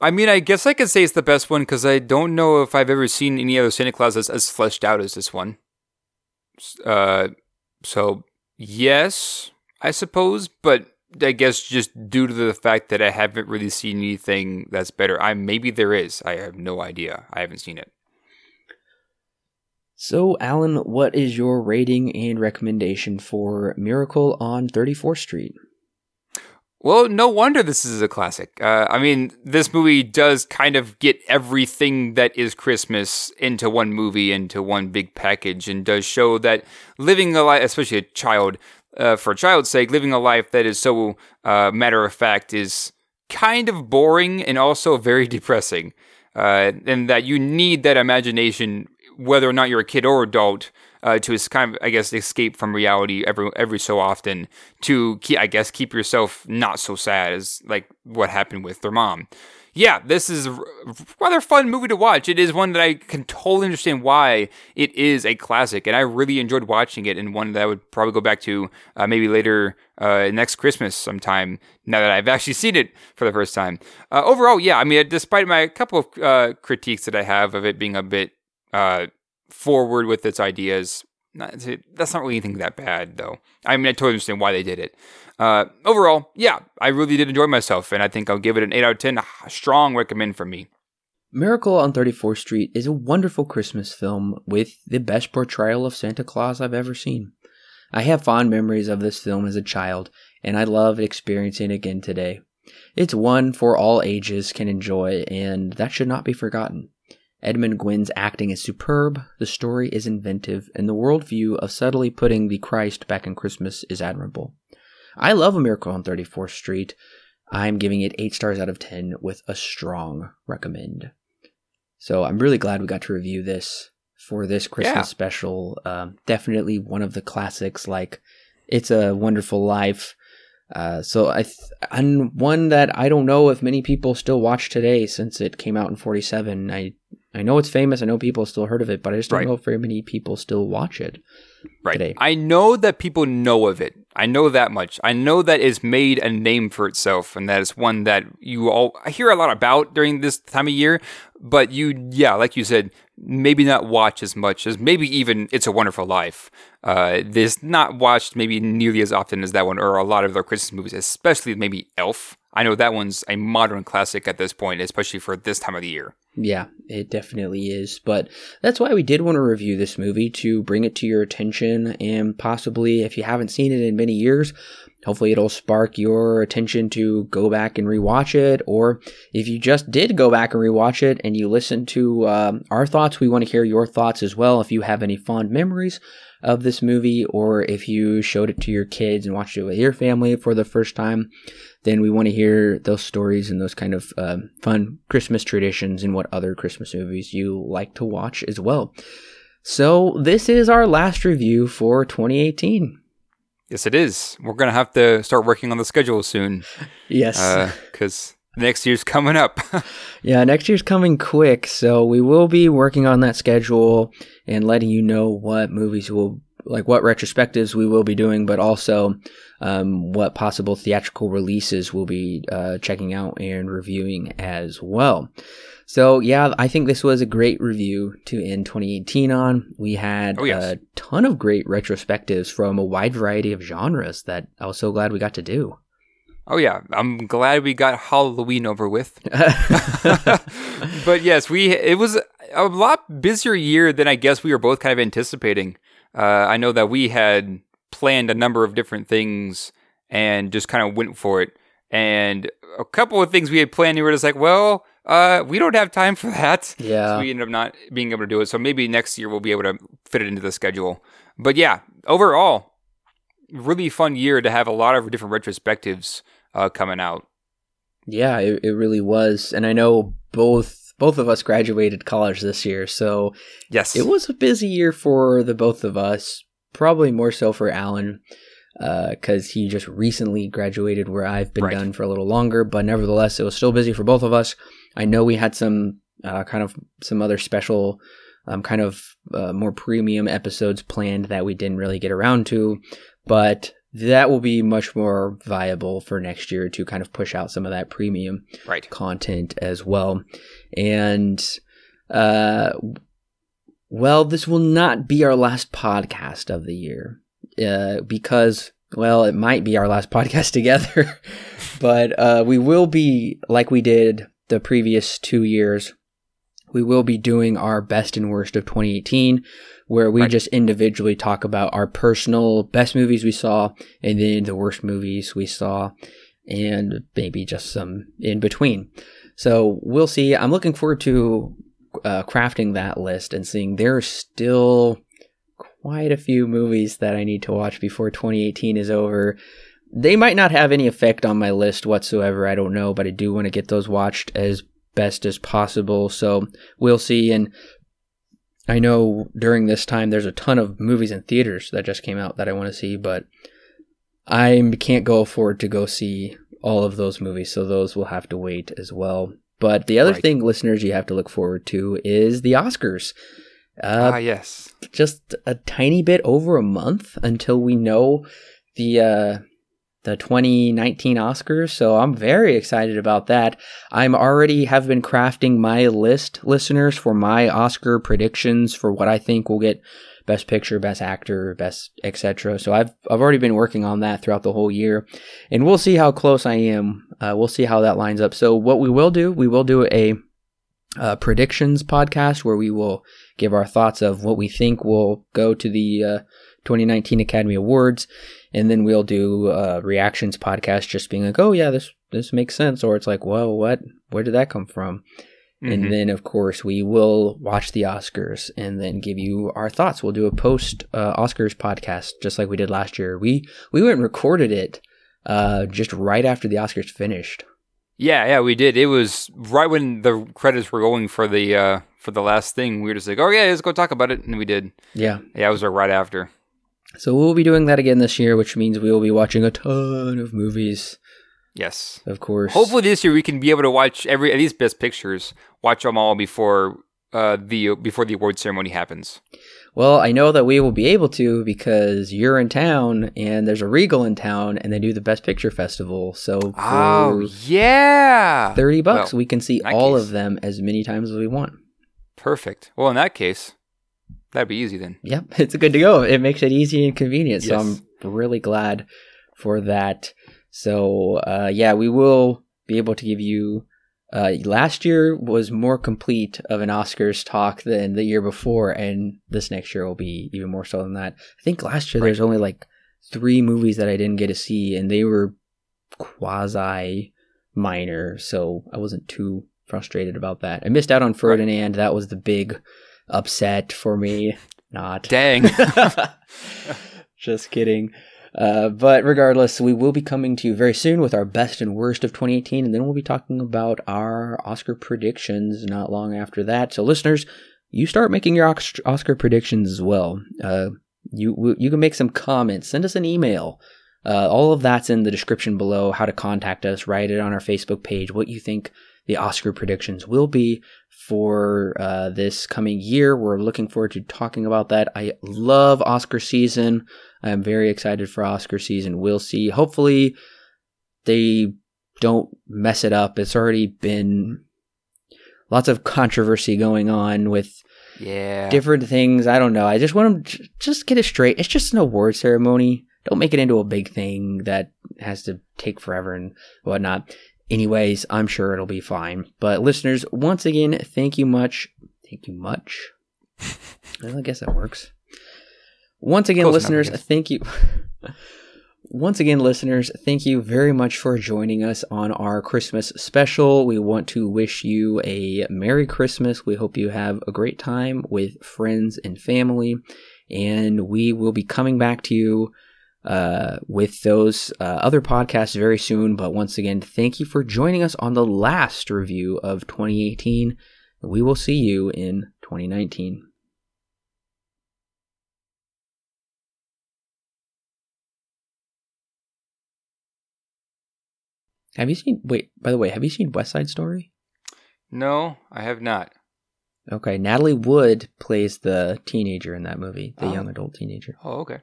I mean, I guess I could say it's the best one because I don't know if I've ever seen any other Santa Claus as, as fleshed out as this one. Uh, so yes, I suppose, but I guess just due to the fact that I haven't really seen anything that's better, I maybe there is. I have no idea. I haven't seen it. So, Alan, what is your rating and recommendation for Miracle on 34th Street? Well, no wonder this is a classic. Uh, I mean, this movie does kind of get everything that is Christmas into one movie, into one big package, and does show that living a life, especially a child, uh, for a child's sake, living a life that is so uh, matter of fact is kind of boring and also very depressing. Uh, and that you need that imagination, whether or not you're a kid or adult, uh, to kind of, I guess, escape from reality every every so often to, keep, I guess, keep yourself not so sad as like what happened with their mom. Yeah, this is a rather fun movie to watch. It is one that I can totally understand why it is a classic, and I really enjoyed watching it, and one that I would probably go back to uh, maybe later uh, next Christmas sometime. Now that I've actually seen it for the first time. Uh, overall, yeah, I mean, despite my couple of uh, critiques that I have of it being a bit uh, forward with its ideas. Not, that's not really anything that bad, though. I mean, I totally understand why they did it. Uh, overall, yeah, I really did enjoy myself, and I think I'll give it an 8 out of 10. A strong recommend from me. Miracle on 34th Street is a wonderful Christmas film with the best portrayal of Santa Claus I've ever seen. I have fond memories of this film as a child, and I love experiencing it again today. It's one for all ages can enjoy, and that should not be forgotten. Edmund Gwenn's acting is superb, the story is inventive, and the worldview of subtly putting the Christ back in Christmas is admirable. I love A Miracle on 34th Street. I'm giving it 8 stars out of 10 with a strong recommend. So I'm really glad we got to review this for this Christmas Yeah. special. Um, definitely one of the classics, like It's a Wonderful Life. Uh, so I, th- and one that I don't know if many people still watch today since it came out in 47. I, I know it's famous. I know people still heard of it, but I just don't Right. know if very many people still watch it. Right. today. I know that people know of it. I know that much. I know that it's made a name for itself and that it's one that you all I hear a lot about during this time of year, but you yeah, like you said, maybe not watch as much as maybe even It's a Wonderful Life. Uh this not watched maybe nearly as often as that one or a lot of their Christmas movies, especially maybe Elf. I know that one's a modern classic at this point, especially for this time of the year. Yeah, it definitely is. But that's why we did want to review this movie to bring it to your attention and possibly, if you haven't seen it in many years, hopefully it'll spark your attention to go back and rewatch it. Or if you just did go back and rewatch it and you listened to um, our thoughts, we want to hear your thoughts as well. If you have any fond memories of this movie, or if you showed it to your kids and watched it with your family for the first time, then we want to hear those stories and those kind of um, fun Christmas traditions and what other Christmas movies you like to watch as well. So, this is our last review for 2018. Yes, it is. We're gonna have to start working on the schedule soon. Yes. because next year's coming up. Yeah, next year's coming quick, so we will be working on that schedule and letting you know what movies will like what retrospectives we will be doing, but also um, what possible theatrical releases we'll be uh, checking out and reviewing as well. So yeah, I think this was a great review to end 2018 on. We had Oh, yes. a ton of great retrospectives from a wide variety of genres that I was so glad we got to do. oh yeah, I'm glad we got Halloween over with. but yes, we it was a lot busier year than I guess we were both kind of anticipating. Uh, I know that we had planned a number of different things and just kind of went for it. And a couple of things we had planned, we were just like, well, uh, we don't have time for that. yeah. So we ended up not being able to do it. So maybe next year we'll be able to fit it into the schedule. But yeah, overall, really fun year to have a lot of different retrospectives uh, coming out. Yeah, it, it really was. And I know both both of us graduated college this year, so Yes. it was a busy year for the both of us. Probably more so for Alan, because he just recently graduated, where I've been Right. done for a little longer. But nevertheless, it was still busy for both of us. I know we had some uh, kind of some other special, um, kind of uh, more premium episodes planned that we didn't really get around to, but that will be much more viable for next year to kind of push out some of that premium right. content as well. And uh well, this will not be our last podcast of the year. Uh because well, it might be our last podcast together. but uh we will be like we did the previous 2 years. We will be doing our best and worst of 2018 where we Right. just individually talk about our personal best movies we saw and then the worst movies we saw and maybe just some in between. So we'll see. I'm looking forward to uh, crafting that list and seeing there are still quite a few movies that I need to watch before 2018 is over. They might not have any effect on my list whatsoever. I don't know, but I do want to get those watched as best as possible. So we'll see. And I know during this time there's a ton of movies in theaters that just came out that I want to see, but I can't go afford to go see all of those movies, so those will have to wait as well. But the other Right. thing, listeners, you have to look forward to is the Oscars. Uh, ah, yes. just a tiny bit over a month until we know the uh, the 2019 Oscars. So I'm very excited about that. I'm already have been crafting my list, listeners, for my Oscar predictions for what I think will get Best Picture, Best Actor, Best etc. So I've I've already been working on that throughout the whole year, and we'll see how close I am. Uh, we'll see how that lines up. So what we will do, we will do a uh, predictions podcast where we will give our thoughts of what we think will go to the uh, 2019 Academy Awards, and then we'll do a reactions podcast, just being like, "Oh yeah, this this makes sense," or it's like, "Whoa, what? Where did that come from?" Mhm. And then, of course, we will watch the Oscars and then give you our thoughts. We'll do a post uh, Oscars podcast, just like we did last year. We we went and recorded it uh, just right after the Oscars finished. Yeah, yeah, we did. It was right when the credits were going for the uh for the last thing. We were just like, "Oh yeah, let's go talk about it," and we did. Yeah. Yeah, it was right after. So we'll be doing that again this year, which means we will be watching a ton of movies, Yes. of course. Hopefully this year we can be able to watch every at least best pictures, watch them all before uh, the before the award ceremony happens? Well, I know that we will be able to because you're in town and there's a Regal in town and they do the Best Picture Festival. So for Oh yeah, 30 bucks, Well, we can see all case- of them as many times as we want. perfect. Well, in that case, that'd be easy then. Yep, it's good to go. It makes it easy and convenient. So I'm really glad for that. So uh, yeah, we will be able to give you. Uh, last year was more complete of an Oscars talk than the year before, and this next year will be even more so than that. I think last year Right. there's only like three movies that I didn't get to see, and they were quasi minor, so I wasn't too frustrated about that. I missed out on Ferdinand. That was the big upset for me. Not. Dang. Just kidding. Uh, but regardless, we will be coming to you very soon with our best and worst of 2018, and then we'll be talking about our Oscar predictions not long after that. So, listeners, you start making your Oscar predictions as well. Uh, you you can make some comments, send us an email. Uh, all of that's in the description below. How to contact us, write it on our Facebook page. What you think the Oscar predictions will be for uh, this coming year. We're looking forward to talking about that. I love Oscar season. I'm very excited for Oscar season. We'll see. Hopefully, they don't mess it up. It's already been lots of controversy going on with yeah. different things. I don't know. I just want them to just get it straight. It's just an award ceremony. Don't make it into a big thing that has to take forever and whatnot. Anyways, I'm sure it'll be fine. But listeners, once again, thank you much. Thank you much. Well, I guess that works. Once again, Close listeners, guess. thank you. Once again, listeners, thank you very much for joining us on our Christmas special. We want to wish you a Merry Christmas. We hope you have a great time with friends and family. And we will be coming back to you uh, with those uh, other podcasts very soon. But once again, thank you for joining us on the last review of 2018. We will see you in 2019. Have you seen? Wait, by the way, have you seen West Side Story? No, I have not. Okay, Natalie Wood plays the teenager in that movie, the Oh. young adult teenager. Oh, okay.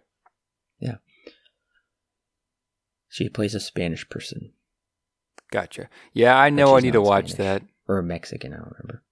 She plays a Spanish person Gotcha. Yeah, I know I need to watch Spanish. that. or a Mexican. I don't remember.